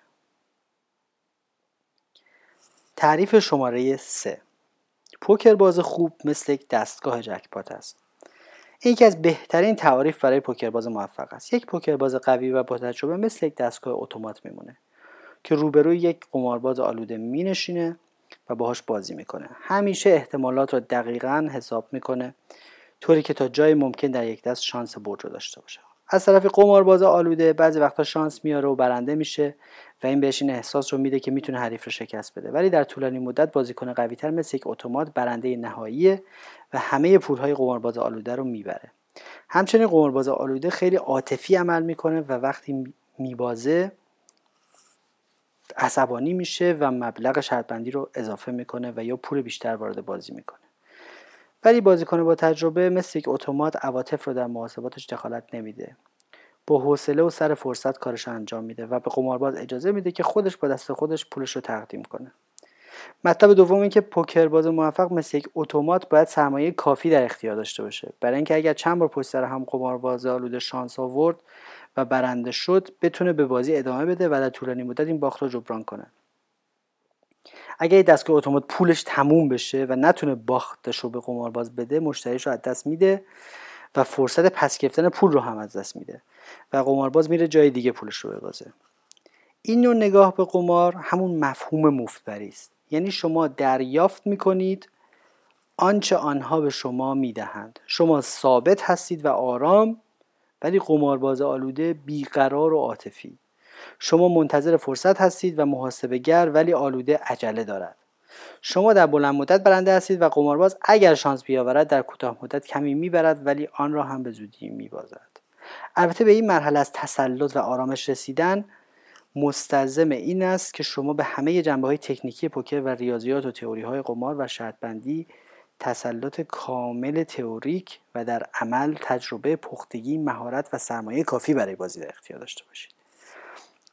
تعریف شماره سه. پوکر باز خوب مثل یک دستگاه جکپات است. یکی از بهترین تعاریف برای پوکرباز موفق است. یک پوکرباز قوی و با تجربه مثل یک دستگاه اتومات میمونه که روبروی یک قمارباز آلوده مینشینه و باهاش بازی می‌کنه. همیشه احتمالات رو دقیقا حساب می‌کنه طوری که تا جای ممکن در یک دست شانس برد رو داشته باشه. از طرف قمارباز آلوده بعضی وقتا شانس میاره و برنده میشه و این بهش این احساس رو میده که می‌تونه حریف رو شکست بده. ولی در طولانی مدت بازیکن قویتر مثل یک اتومات برنده نهاییه و همه پولهای قمارباز آلوده رو می‌بره. همچنین قمارباز آلوده خیلی عاطفی عمل می‌کنه و وقتی میبازه عصبانی میشه و مبلغ شرطبندی رو اضافه می‌کنه و یا پول بیشتر وارد بازی می‌کنه. ولی بازیکن با تجربه مثل یک اتومات عواطف رو در محاسباتش دخالت نمیده. با حوصله و سر فرصت کارش انجام میده و به قمارباز اجازه میده که خودش با دست خودش پولش رو تقدیم کنه. مطلب دوم این که پوکر باز موفق مثل یک اتومات باید سرمایه کافی در اختیار داشته باشه. برای اینکه اگر چند بار پشت سر هم قمارباز آلوده شانس آورد و برنده شد بتونه به بازی ادامه بده و در طولانی مدت این باخت رو جبران کنه. اگر یه دستگاه اتومات پولش تموم بشه و نتونه باختش رو به قمارباز بده مشتریش رو از دست میده و فرصت پس گرفتن پول رو هم از دست میده و قمارباز میره جای دیگه پولش رو ببازه. این نوع نگاه به قمار همون مفهوم مفتبری است. یعنی شما دریافت می‌کنید آنچه آنها به شما می‌دهند. شما ثابت هستید و آرام ولی قمارباز آلوده بیقرار و عاطفی. شما منتظر فرصت هستید و محاسبه گر ولی آلوده عجله دارد. شما در بلند مدت برنده هستید و قمارباز اگر شانس بیاورد در کوتاه مدت کمی می‌برد ولی آن را هم به زودی میبازد. البته به این مرحله از تسلط و آرامش رسیدن مستلزم این است که شما به همه جنبه های تکنیکی پوکر و ریاضیات و تئوری های قمار و شرط بندی تسلط کامل تئوریک و در عمل تجربه پختگی مهارت و سرمایه کافی برای بازی در اختیار داشته باشید.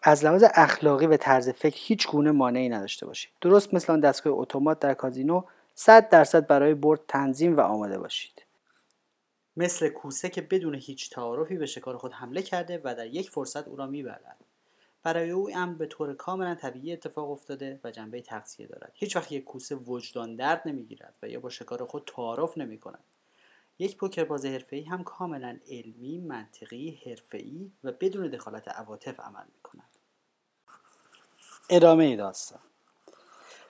از لحاظ اخلاقی و طرز فکر هیچ گونه مانعی نداشته باشید. درست مثل آن دستگاه اتومات در کازینو 100 درصد برای برد تنظیم و آماده باشید. مثل کوسه که بدون هیچ تعارفی به شکار خود حمله کرده و در یک فرصت او را می‌برد. برای او امر به طور کاملا طبیعی اتفاق افتاده و جنبه تقصیه دارد. هیچ وقت یک کوسه وجدان درد نمی‌گیرد و یا با شکار خود تعارف نمی کند یک پوکر باز حرفه‌ای هم کاملا علمی، منطقی، حرفه‌ای و بدون دخالت عواطف عمل می کند. ادامه داستان.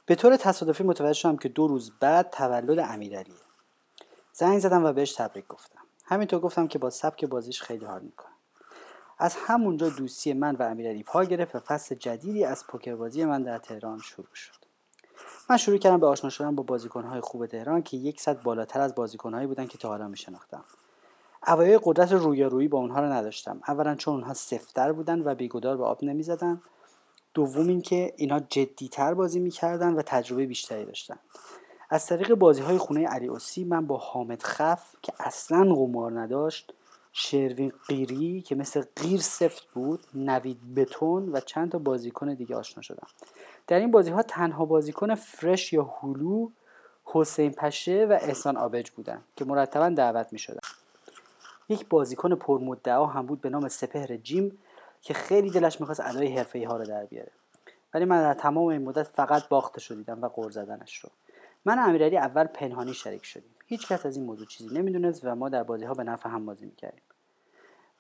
به طور تصادفی متوجه شدم که دو روز بعد تولد امیرعلیه. زنگ زدم و بهش تبریک گفتم. همینطور گفتم که با سبک بازیش خیلی حال می‌کنم از همونجا دوستی من و امیرعلی پا گرفت و فصل جدیدی از پوکربازی من در تهران شروع شد. من شروع کردم به آشنا شدن با بازیکنهای خوب تهران که یک صد بالاتر از بازیکنهایی بودن که تا حالا میشناختم. اوایل قدرت رویارویی با اونها رو نداشتم. اولا چون اونها سفتر بودن و بیگدار به آب نمی‌زدن. دوم اینکه اینها جدیتر بازی می‌کردن و تجربه بیشتری داشتن از طریق بازی های خونه علی اوسی من با حامد خف که اصلا قمار نداشت شروین قیری که مثل قیر سفت بود نوید بتون و چند تا بازیکن دیگه آشنا شدم در این بازی ها تنها بازیکن فرش یا هلو حسین پشه و احسان آبج بودن که مرتبا دعوت می شدن. یک بازیکن پرمدعا هم بود به نام سپهر جیم که خیلی دلش می‌خواست ادای حرفه ها رو در بیاره. ولی من در تمام این مدت فقط باخته شدیدم و قور زدنش رو. من امیرعلی اول پنهانی شریک شدیم. هیچ کس از این موضوع چیزی نمی‌دونست و ما در بازی ها به نفع هم بازی می‌کردیم.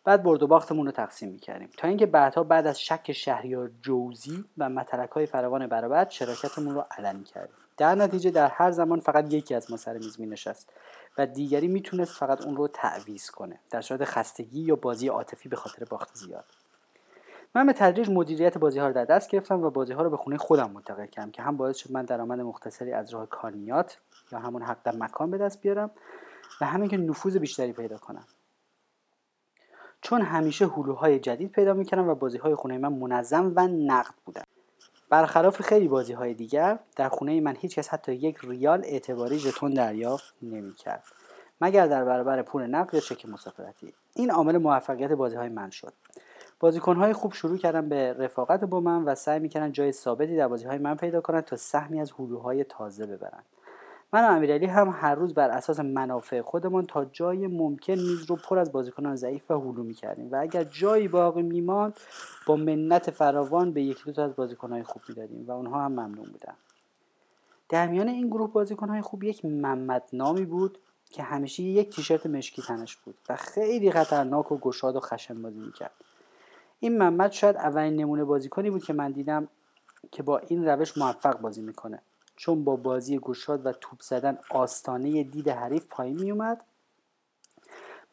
بعد برد و باختمون رو تقسیم می‌کردیم. تا اینکه بعدها بعد از شک شهریار جوزی و مترک های فراوان برابر شراکتمون رو علنی کردیم. در نتیجه در هر زمان فقط یکی از ما سر میز مینشست و دیگری می‌تونست فقط اون رو تعویز کنه. در صورت خستگی یا بازی عاطفی به خاطر باخت زیاد. من به تدریج مدیریت بازی ها رو در دست گرفتم و بازی ها رو به خونه خودم منتقل کردم که هم باعث شد من درآمد مختصری از راه کانیات یا همون حق در مکان به دست بیارم و همین که نفوذ بیشتری پیدا کنم. چون همیشه هلوهای جدید پیدا می‌کردم و بازی های خونه من منظم و نقد بودن. برخلاف خیلی بازی های دیگر در خونه من هیچکس حتی یک ریال اعتباری ژتون دریافت نمی‌کرد. مگر در برابر پول نقد یا چک مسافرتی. این عامل موفقیت بازی های من شد. های خوب شروع کردن به رفاقت با من و سعی می‌کردن جای ثابتی در بازی های من پیدا کنند تا سهمی از هلوهای تازه ببرند من و امیرعلی هم هر روز بر اساس منافع خودمان تا جای ممکن میز رو پر از بازیکنان ضعیف و هلو می‌کردیم و اگر جایی باقی میماند با منت فراوان به یکی دو تا از بازیکنهای خوب می‌دادیم و اونها هم ممنون بودن. در میان این گروه بازیکنهای خوب یک محمد نامی بود که همیشه یک تیشرت مشکی تنش بود و خیلی خطرناک و گشاد و خشن بازی می‌کرد. این محمد شاید اولین نمونه بازیکنی بود که من دیدم که با این روش موفق بازی می‌کنه. چون با بازی گشاد و توپ زدن آستانه دید حریف پایین می اومد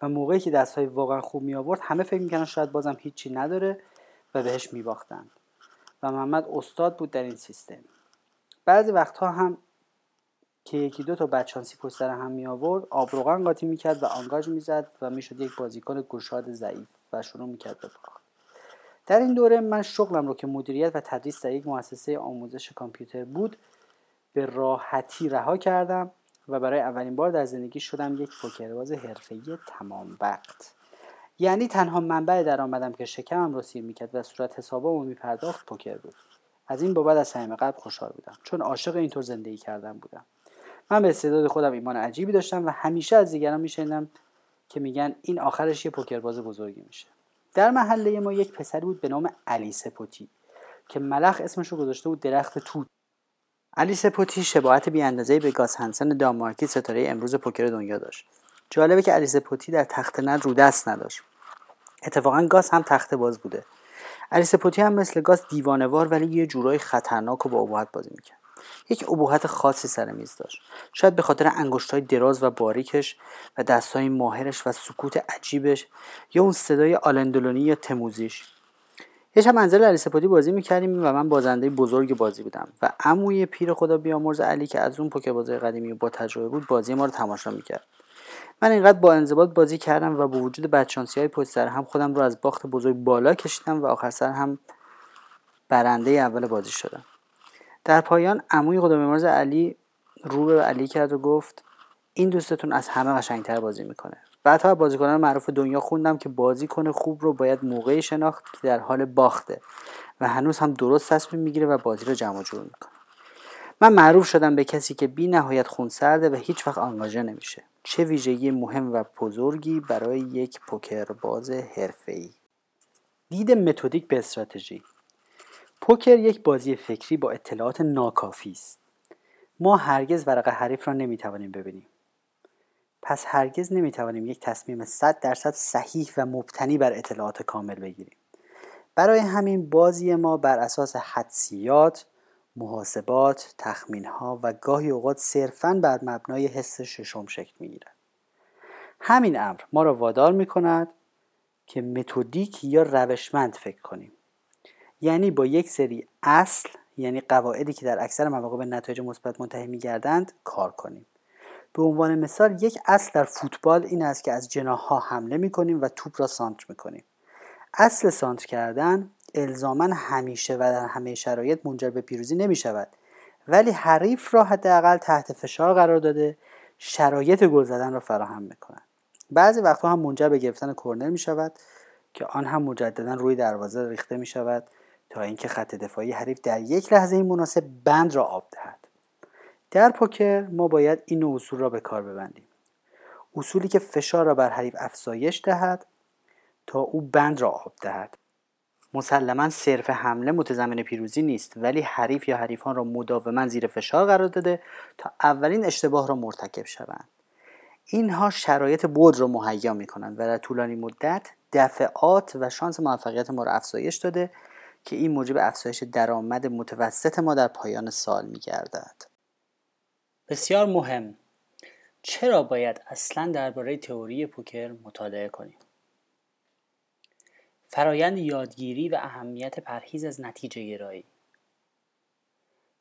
و موقعی که دست های واقعا خوب می آورد همه فکر می‌کنن شاید بازم هیچی نداره و بهش می باختن و محمد استاد بود در این سیستم. بعضی وقتها هم که یکی دو تا بچانسی پشت هم می آورد آبروغن قاطی می‌کرد و آنگاژ می‌زد و می‌شد یک بازیکن گشاد ضعیف و شروع می‌کرد به در این دوره من شغلم رو که مدیریت و تدریس در یک مؤسسه آموزش کامپیوتر بود به راحتی رها کردم و برای اولین بار در زندگی شدم یک پوکرباز حرفه‌ای تمام وقت. یعنی تنها منبع درآمدم که شکمم رو سیر می‌کرد و صورت حسابامو میپرداخت پوکر بود. از این بابت از صمیم قلب خوشحال بودم چون عاشق اینطور زندگی کردن بودم. من به استعداد خودم ایمان عجیبی داشتم و همیشه از دیگران میشنیدم که میگن این آخرش یه پوکرباز بزرگی میشه. در محله ما یک پسری بود به نام علی سپوتی که ملخ اسمش رو گذاشته بود درخت توت. علی سپوتی شباهت بی اندازه به گاز هنسن دانمارکی ستاره امروز پوکر دنیا داشت. جالبه که علی سپوتی در تخت ند رو دست نداشت. اتفاقا گاز هم تخت باز بوده. علی سپوتی هم مثل گاز دیوانوار ولی یه جورای خطرناک و با ابهت بازی می‌کرد. یک ابهت خاصی سر میز داشت. شاید به خاطر انگشتای دراز و باریکش و دستهای ماهرش و سکوت عجیبش یا اون صدای آلندولونی یا تموزیش. یه شب منزل علی سپاتی بازی می‌کردیم و من بازنده بزرگ بازی بودم و عموی پیر خدا بیامرز علی که از اون پوکر بازی قدیمی و با تجربه بود بازی ما رو تماشا می‌کرد. من اینقدر با انضباط بازی کردم و با وجود بدشانسی های پشت سر هم خودم رو از باخت بزرگ بالا کشیدم و آخر سر هم برنده اول بازی شدم. در پایان عموی خدا بیامرز علی رو به علی کرد و گفت این دوستتون از همه قشنگتر بازی می‌کنه. بعدها بازیکنان معروف دنیا خوندم که بازیکن خوب رو باید موقعی شناخت که در حال باخته و هنوز هم درست تصمیم می‌گیره و بازی رو جمع جور می‌کنه. من معروف شدم به کسی که بی نهایت خونسرده و هیچ وقت آنگاژه نمیشه. چه ویژگی مهم و بزرگی برای یک پوکر باز حرفه‌ای. دید متدیک به استراتژی. پوکر یک بازی فکری با اطلاعات ناکافی است. ما هرگز ورق حریف را نمی‌توانیم ببینیم. پس هرگز نمی‌توانیم یک تصمیم 100 درصد صحیح و مبتنی بر اطلاعات کامل بگیریم. برای همین بازی ما بر اساس حدسیات محاسبات تخمینها و گاهی اوقات صرفا بر مبنای حس ششم شکل می‌گیرد. همین امر ما را وادار می کند که متدیک یا روشمند فکر کنیم. یعنی با یک سری اصل یعنی قواعدی که در اکثر مواقع به نتایج مثبت منتهی میگردند کار کنیم. به عنوان مثال یک اصل در فوتبال این است که از جناح ها حمله می کنیم و توپ را سانتر می کنیم اصل سانتر کردن الزاما همیشه و در همه شرایط منجر به پیروزی نمی شود ولی حریف را حداقل تحت فشار قرار داده شرایط گل زدن را فراهم می کند بعضی وقتها هم منجر به گرفتن کرنر می شود که آن هم مجددا روی دروازه ریخته می شود تا اینکه خط دفاعی حریف در یک لحظه مناسب بند را آب دهد. در پوکر ما باید این اصول را به کار ببندیم. اصولی که فشار را بر حریف افزایش دهد تا او بند را آب دهد. مسلما صرف حمله متضمن پیروزی نیست ولی حریف یا حریفان را مداوما زیر فشار قرار داده تا اولین اشتباه را مرتکب شوند. اینها شرایط بود را مهیا می کنند و در طولانی مدت دفعات و شانس موفقیت ما را افزایش داده که این موجب افزایش درآمد متوسط ما در پایان سال می گردد. بسیار مهم. چرا باید اصلا درباره تئوری پوکر مطالعه کنیم؟ فرایند یادگیری و اهمیت پرهیز از نتیجه گرایی.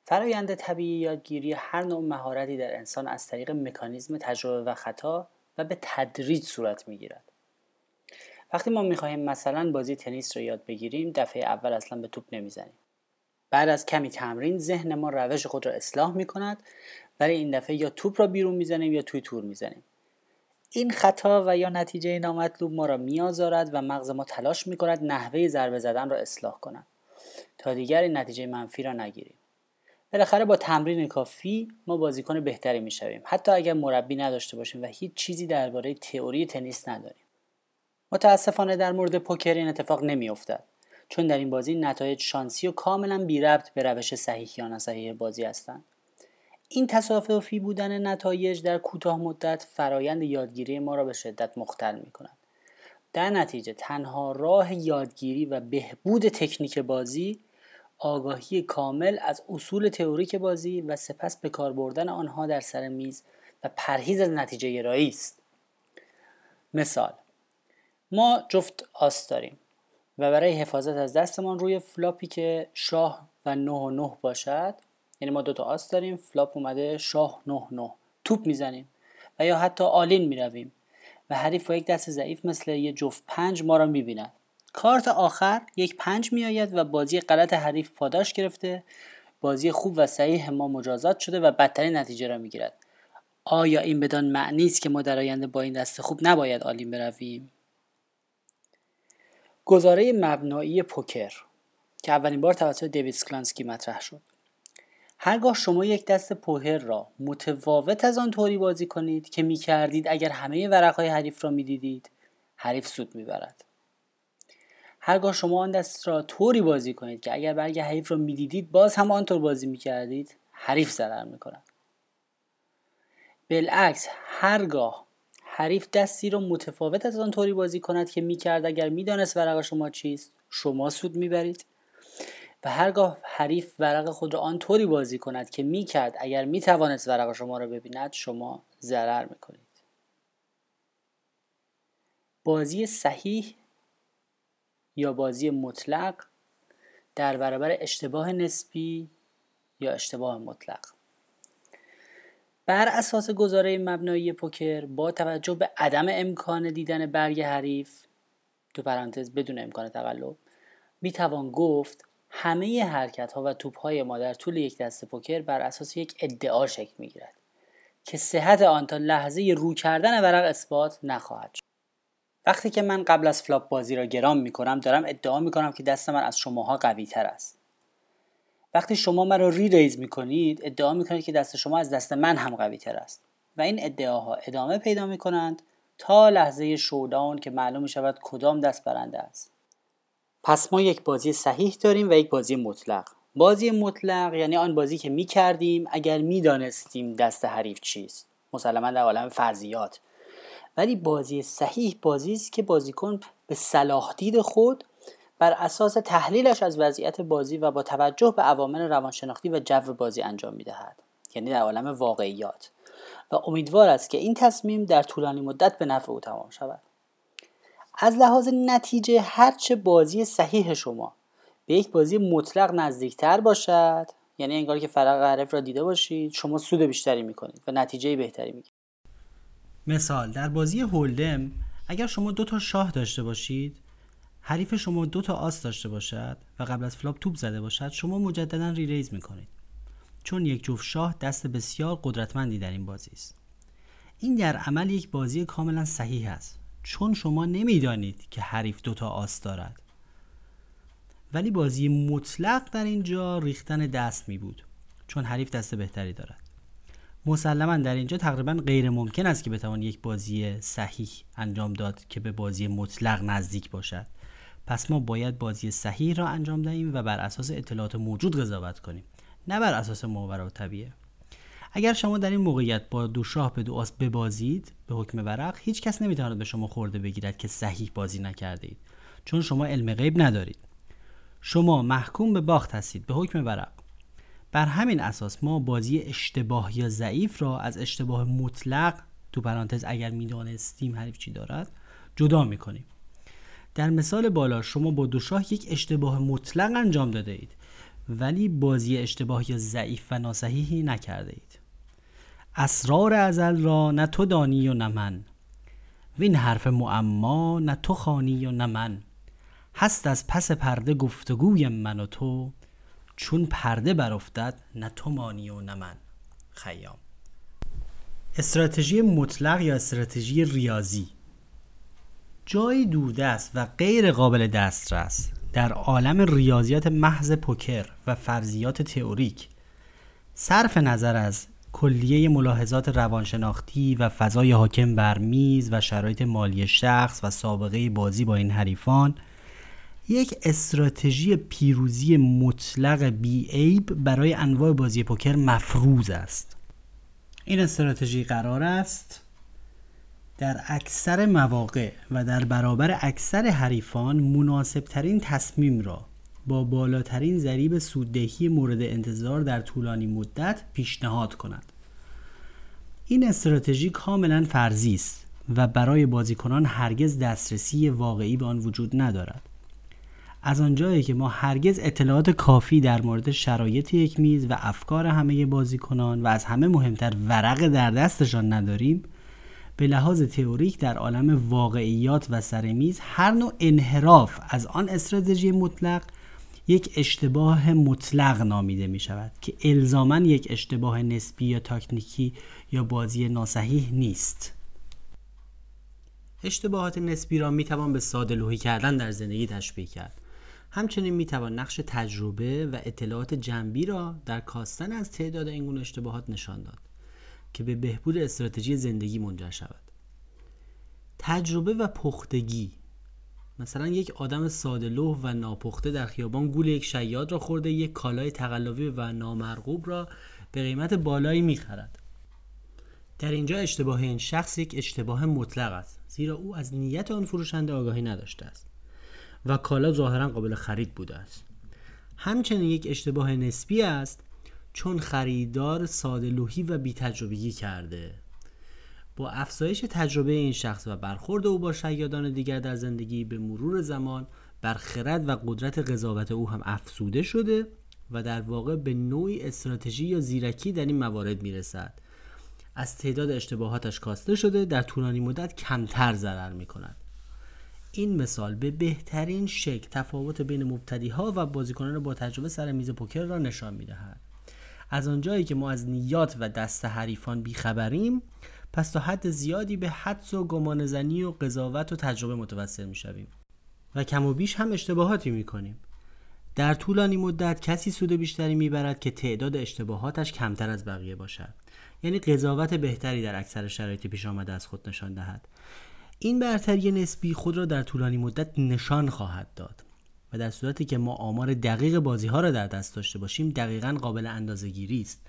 فرایند طبیعی یادگیری هر نوع مهارتی در انسان از طریق مکانیزم تجربه و خطا و به تدریج صورت می‌گیرد. وقتی ما می‌خواهیم مثلا بازی تنیس را یاد بگیریم دفعه اول اصلا به توپ نمی‌زنیم. بعد از کمی تمرین ذهن ما روش خود را اصلاح می کند ولی این دفعه یا توپ را بیرون می‌زنیم یا توی تور می‌زنیم. این خطا و یا نتیجه نامطلوب ما را میآزارد و مغز ما تلاش می کند نحوه ضربه زدن را اصلاح کند. تا دیگر این نتیجه منفی را نگیریم. بالاخره با تمرین کافی ما بازیکن بهتری می‌شویم. حتی اگر مربی نداشته باشیم و هیچ چیزی درباره تئوری تنیس نداریم. متاسفانه در مورد پوکر این اتفاق نمیافتد. چون در این بازی نتایج شانسی و کاملا بی ربط به روش صحیح یا نصحیح بازی هستند. این تصاففی بودن نتایج در کوتاه مدت فرایند یادگیری ما را به شدت مختل می کند. در نتیجه تنها راه یادگیری و بهبود تکنیک بازی آگاهی کامل از اصول تئوریک بازی و سپس به کار بردن آنها در سر میز و پرهیز از نتیجه گرایی است. مثال ما جفت آس داریم و برای حفاظت از دستمان روی flop ی که شاه و نه و نه باشد یعنی ما دوتا آس داریم flop اومده شاه نه نه. توپ می‌زنیم و یا حتی all-in می‌رویم و حریف با یک دست ضعیف مثل یه جفت پنج ما را می‌بیند. کارت آخر یک پنج میآید و بازی غلط حریف پاداش گرفته بازی خوب و صحیح ما مجازات شده و بدترین نتیجه را می‌گیرد. آیا این بدان معنی است که ما در آینده با این دست خوب نباید all-in برویم؟ گزاره مبنایی پوکر که اولین بار توسط دیوید اسکلانسکی مطرح شد هرگاه شما یک دست پوهر را متفاوت از آن طوری بازی کنید که می کردید اگر همه ورقهای حریف را می دیدید حریف سود می برد. هرگاه شما آن دست را طوری بازی کنید که اگر برگ حریف را می دیدید باز هم آنطور بازی می کردید حریف ضرر می کند. بالعکس هرگاه حریف دستی را متفاوت از آن طوری بازی کند که می کرد اگر می دانست ورق شما چیست. شما سود می برید و هرگاه حریف ورق خود را آنطوری بازی کند که می کرد اگر می توانست ورق شما را ببیند شما ضرر می کنید بازی صحیح یا بازی مطلق در برابر اشتباه نسبی یا اشتباه مطلق؟ بر اساس گزاره مبنایی پوکر با توجه به عدم امکان دیدن برگ حریف تو پرانتز بدون امکان تقلب می توان گفت همه حرکت ها و توپ های ما در طول یک دست پوکر بر اساس یک ادعا شکل می گیرد که صحت آن تا لحظه رو کردن ورق اثبات نخواهد شد. وقتی که من قبل از flop بازی را گران می کنم دارم ادعا می کنم که دست من از شماها قوی تر است. وقتی شما مرا re-raise می کنید ادعا می کنید که دست شما از دست من هم قوی تر است. و این ادعاها ادامه پیدا می کنند تا لحظه شودان که معلوم شود کدام دست برنده است. پس ما یک بازی صحیح داریم و یک بازی مطلق. بازی مطلق یعنی آن بازی که می کردیم اگر می دانستیم دست حریف چیست. مسلما در عالم فرضیات. ولی بازی صحیح بازی است که بازیکن به صلاح دید خود بر اساس تحلیلش از وضعیت بازی و با توجه به عوامل روانشناختی و جو بازی انجام می دهد یعنی در عالم واقعیات. و امیدوار است که این تصمیم در طولانی مدت به نفع او تمام شود. از لحاظ نتیجه هرچه بازی صحیح شما به یک بازی مطلق نزدیکتر باشد یعنی انگار که ورق حریف را دیده باشید شما سود بیشتری می‌کنید و نتیجه بهتری می‌گیرید. مثال در بازی hold'em اگر شما دو تا شاه داشته باشید حریف شما دو تا آس داشته باشد و قبل از flop توپ زده باشد شما مجددا re-raise می‌کنید. چون یک جفت شاه دست بسیار قدرتمندی در این بازی است. این در عمل یک بازی کاملا صحیح است. چون شما نمی‌دانید که حریف دوتا آس دارد. ولی بازی مطلق در اینجا ریختن دست می بود چون حریف دست بهتری دارد. مسلما در اینجا تقریبا غیر ممکن است که بتوان یک بازی صحیح انجام داد که به بازی مطلق نزدیک باشد. پس ما باید بازی صحیح را انجام دهیم و بر اساس اطلاعات موجود قضاوت کنیم نه بر اساس ماورا طبیعه. اگر شما در این موقعیت با دو شاه به دو آس ببازید به حکم ورق هیچ کس نمی‌تواند به شما خورده بگیرد که صحیح بازی نکرده اید چون شما علم غیب ندارید. شما محکوم به باخت هستید به حکم ورق. بر همین اساس ما بازی اشتباه یا ضعیف را از اشتباه مطلق تو پرانتز اگر می‌دانستیم حریف چی دارد جدا می‌کنیم. در مثال بالا شما با دو شاه یک اشتباه مطلق انجام داده اید ولی بازی اشتباه یا ضعیف و ناصحیحی نکرده اید اسرار ازل را نه تو دانی و نه من. وین حرف معما نه تو خانی و نه من. هست از پس پرده گفتگوی من و تو چون پرده برافتد نه تو مانی و نه من. خیام. استراتژی مطلق یا استراتژی ریاضی؟ جایی دوردست و غیر قابل دسترس در عالم ریاضیات محض پوکر و فرضیات تئوریک صرف نظر از کلیه ملاحظات روانشناختی و فضای حاکم بر میز و شرایط مالی شخص و سابقه بازی با این حریفان یک استراتژی پیروزی مطلق بی عیب برای انواع بازی پوکر مفروض است. این استراتژی قرار است در اکثر مواقع و در برابر اکثر حریفان مناسب ترین تصمیم را با بالاترین ضریب سوددهی مورد انتظار در طولانی مدت پیشنهاد کند این استراتژی کاملا فرضی است و برای بازیکنان هرگز دسترسی واقعی به آن وجود ندارد. از آنجایی که ما هرگز اطلاعات کافی در مورد شرایط یک میز و افکار همه بازیکنان و از همه مهمتر ورق در دستشان نداریم به لحاظ تئوریک در عالم واقعیات و سرمیز هر نوع انحراف از آن استراتژی مطلق یک اشتباه مطلق نامیده می شود که الزاما یک اشتباه نسبی یا تاکنیکی یا بازی ناسحیح نیست. اشتباهات نسبی را می توان به ساده لوحی کردن در زندگی تشبیه کرد. همچنین می‌توان نقش تجربه و اطلاعات جنبی را در کاستن از تعداد این گونه اشتباهات نشان داد. که به بهبود استراتژی زندگی منجر شود. تجربه و پختگی. مثلا یک آدم ساده و ناپخته در خیابان گول یک شیاد را خورده یک کالای تقلبی و نامرغوب را به قیمت بالایی می‌خرد. در اینجا اشتباه این شخص یک اشتباه مطلق است زیرا او از نیت آن فروشنده آگاهی نداشته است و کالا ظاهرا قابل خرید بوده است. همچنین یک اشتباه نسبی است چون خریدار ساده و بی تجربگی کرده. با افزایش تجربه این شخص و برخورد او با شیادان دیگر در زندگی به مرور زمان بر خرد و قدرت قضاوت او هم افزوده شده و در واقع به نوعی استراتژی یا زیرکی در این موارد می‌رسد. از تعداد اشتباهاتش کاسته شده در طولانی مدت کمتر ضرر می کند این مثال به بهترین شکل تفاوت بین مبتدی ها و بازیکنان با تجربه سر میز پوکر را نشان می دهد. از آنجایی که ما از نیات و دست حریفان بیخبریم پس تا حد زیادی به حدس و گمانزنی و قضاوت و تجربه متوسل می شویم و کم و بیش هم اشتباهاتی می کنیم. در طولانی مدت کسی سود بیشتری می‌برد که تعداد اشتباهاتش کمتر از بقیه باشد. یعنی قضاوت بهتری در اکثر شرایط پیش آمده از خود نشان دهد. این برتری نسبی خود را در طولانی مدت نشان خواهد داد. و در صورتی که ما آمار دقیق بازی ها را در دست داشته باشیم دقیقا قابل اندازه گیری است.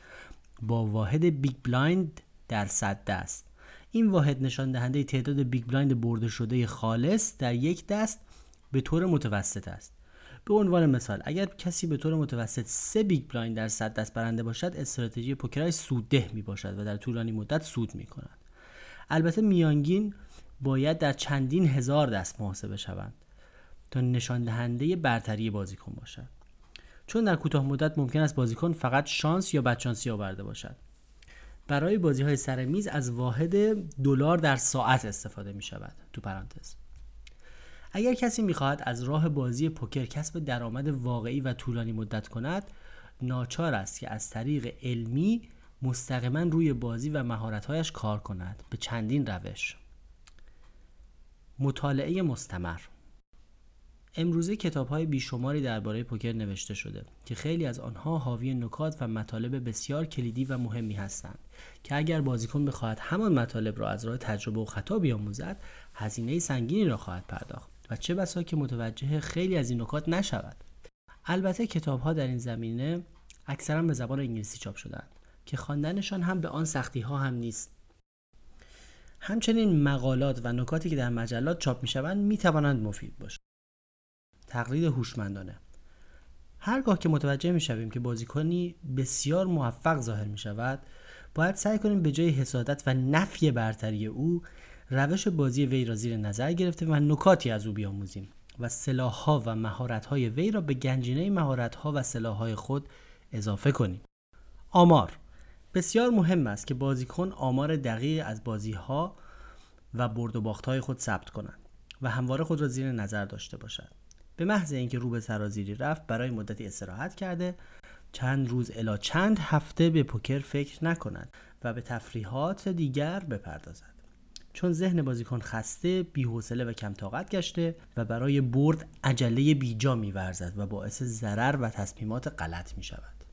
با واحد big blind در صد دست. این واحد نشان دهنده تعداد big blind برده شده خالص در یک دست به طور متوسط است. به عنوان مثال اگر کسی به طور متوسط سه big blind در صد دست برنده باشد استراتژی پوکر او سودده می باشد و در طولانی مدت سود می کند البته میانگین باید در چندین هزار دست محاسبه شوند. تا نشان دهنده برتری بازیکن باشد. چون در کوتاه مدت ممکن است بازیکن فقط شانس یا بدشانسی آورده باشد. برای بازی های سر میز از واحد دلار در ساعت استفاده می شود تو پرانتز. اگر کسی می‌خواهد از راه بازی پوکر کسب درآمد واقعی و طولانی مدت کند ناچار است که از طریق علمی مستقیما روی بازی و مهارتهایش کار کند. به چندین روش. مطالعه مستمر. امروزه کتاب های بیشماری درباره پوکر نوشته شده که خیلی از آنها حاوی نکات و مطالب بسیار کلیدی و مهمی هستند که اگر بازیکن بخواهد همان مطالب را از راه تجربه و خطا بیاموزد هزینه سنگینی را خواهد پرداخت و چه بسا که متوجه خیلی از این نکات نشود. البته کتاب ها در این زمینه اکثرا به زبان انگلیسی چاپ شدند که خواندنشان هم به آن سختی ها هم نیست. همچنین مقالات و نکاتی که در مجلات چاپ می شوند مفید باشند. تقلید هوشمندانه هرگاه که متوجه می شویم که بازیکنی بسیار موفق ظاهر می شود باید سعی کنیم به جای حسادت و نفی برتری او روش بازی وی را زیر نظر گرفته و نکاتی از او بیاموزیم و سلاحها و مهارت‌های وی را به گنجینه مهارت‌ها و سلاحهای خود اضافه کنیم. آمار بسیار مهم است که بازیکن آمار دقیق از بازیها و برد و باختهای خود ثبت کنند و همواره خود را زیر نظر داشته باشد. به محض اینکه رو به سرازیری رفت برای مدتی استراحت کرده چند روز الا چند هفته به پوکر فکر نکند و به تفریحات دیگر بپردازد. چون ذهن بازیکن خسته بیحوصله و کم طاقت گشته و برای برد عجله بیجا میورزد و باعث ضرر و تصمیمات غلط می شود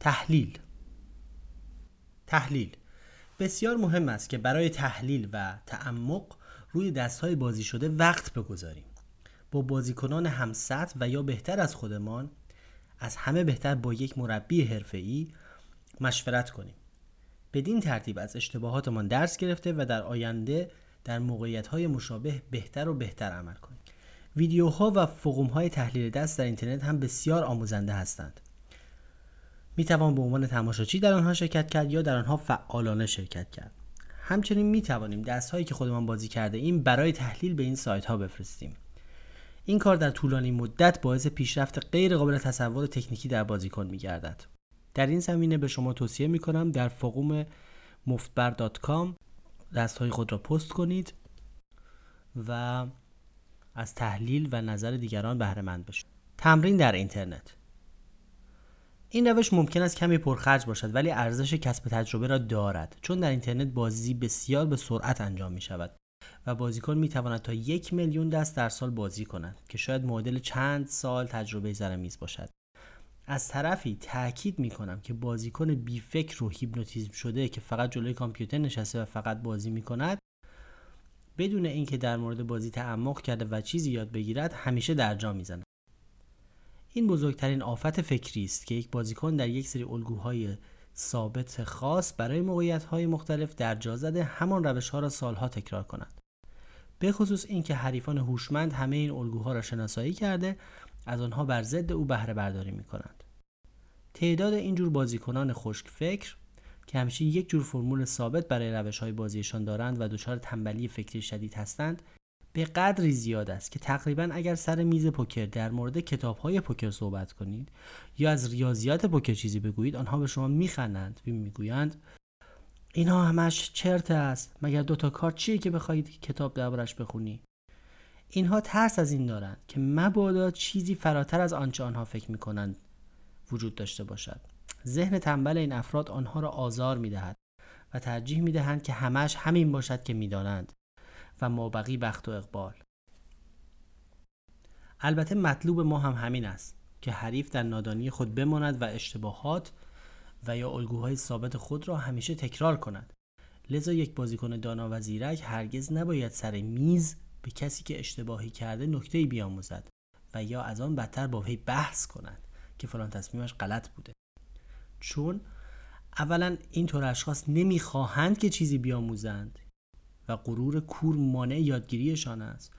تحلیل تحلیل بسیار مهم است که برای تحلیل و تعمق روی دستهای بازی شده وقت بگذاریم. با بازیکنان همسط و یا بهتر از خودمان از همه بهتر با یک مربی حرفه‌ای مشورت کنیم. بدین ترتیب از اشتباهاتمان درس گرفته و در آینده در موقعیت های مشابه بهتر و بهتر عمل کنیم. ویدیوها و فقوم های تحلیل دست در اینترنت هم بسیار آموزنده هستند. می توان به عنوان تماشاچی در آنها شرکت کرد یا در آنها فعالانه شرکت کرد. همچنین می توانیم دست هایی که خودمان بازی کرده ایم برای تحلیل به این سایت ها بفرستیم. این کار در طولانی مدت باعث پیشرفت غیر قابل تصور تکنیکی در بازیکن می گردد در این زمینه به شما توصیه می کنم در فقوم مفتبر دات کام دست های خود را پست کنید و از تحلیل و نظر دیگران بهره مند باشید. تمرین در اینترنت. این روش ممکن است کمی پرخرج باشد ولی ارزش کسب تجربه را دارد چون در اینترنت بازی بسیار به سرعت انجام می شود و بازیکن می‌تواند تا یک میلیون دست در سال بازی کند که شاید معادل چند سال تجربه زر میز باشد. از طرفی تاکید می‌کنم که بازیکن بی فکر و هیپنوتیزم شده که فقط جلوی کامپیوتر نشسته و فقط بازی می‌کند بدون اینکه در مورد بازی تعمق کرده و چیزی یاد بگیرد همیشه در جا می‌زند. این بزرگترین آفت فکری است که یک بازیکن در یک سری الگوهای ثابت خاص برای موقعیت های مختلف در جا زده همان روش ها را سالها تکرار کند به خصوص اینکه حریفان هوشمند همه این الگوها را شناسایی کرده از آنها بر ضد او بهره برداری می کنند. تعداد اینجور بازیکنان خشک فکر که همیشه یک جور فرمول ثابت برای روش های بازیشان دارند و دچار تنبلی فکری شدید هستند به قدری زیاد است که تقریبا اگر سر میز پوکر در مورد کتاب های پوکر صحبت کنید یا از ریاضیات پوکر چیزی بگویید آنها به شما میخندند و می‌گویند اینها همش چرت است مگر دوتا کارت چیه که بخواهید کتاب دربارش بخونی؟ اینها ترس از این دارند که مبادا چیزی فراتر از آنچه آنها فکر می‌کنند وجود داشته باشد. ذهن تنبل این افراد آنها را آزار می‌دهد و ترجیح می‌دهند که همش همین باشد که می‌دانند. و مابقی بخت و اقبال. البته مطلوب ما هم همین است که حریف در نادانی خود بماند و اشتباهات و یا الگوهای ثابت خود را همیشه تکرار کند. لذا یک بازیکن دانا و زیرک هرگز نباید سر میز به کسی که اشتباهی کرده نکته بیاموزد و یا از آن بدتر با وی بحث کند که فلان تصمیمش غلط بوده. چون اولا اینطور اشخاص نمی‌خواهند که چیزی بیاموزند. و غرور کور مانع یادگیریشان است.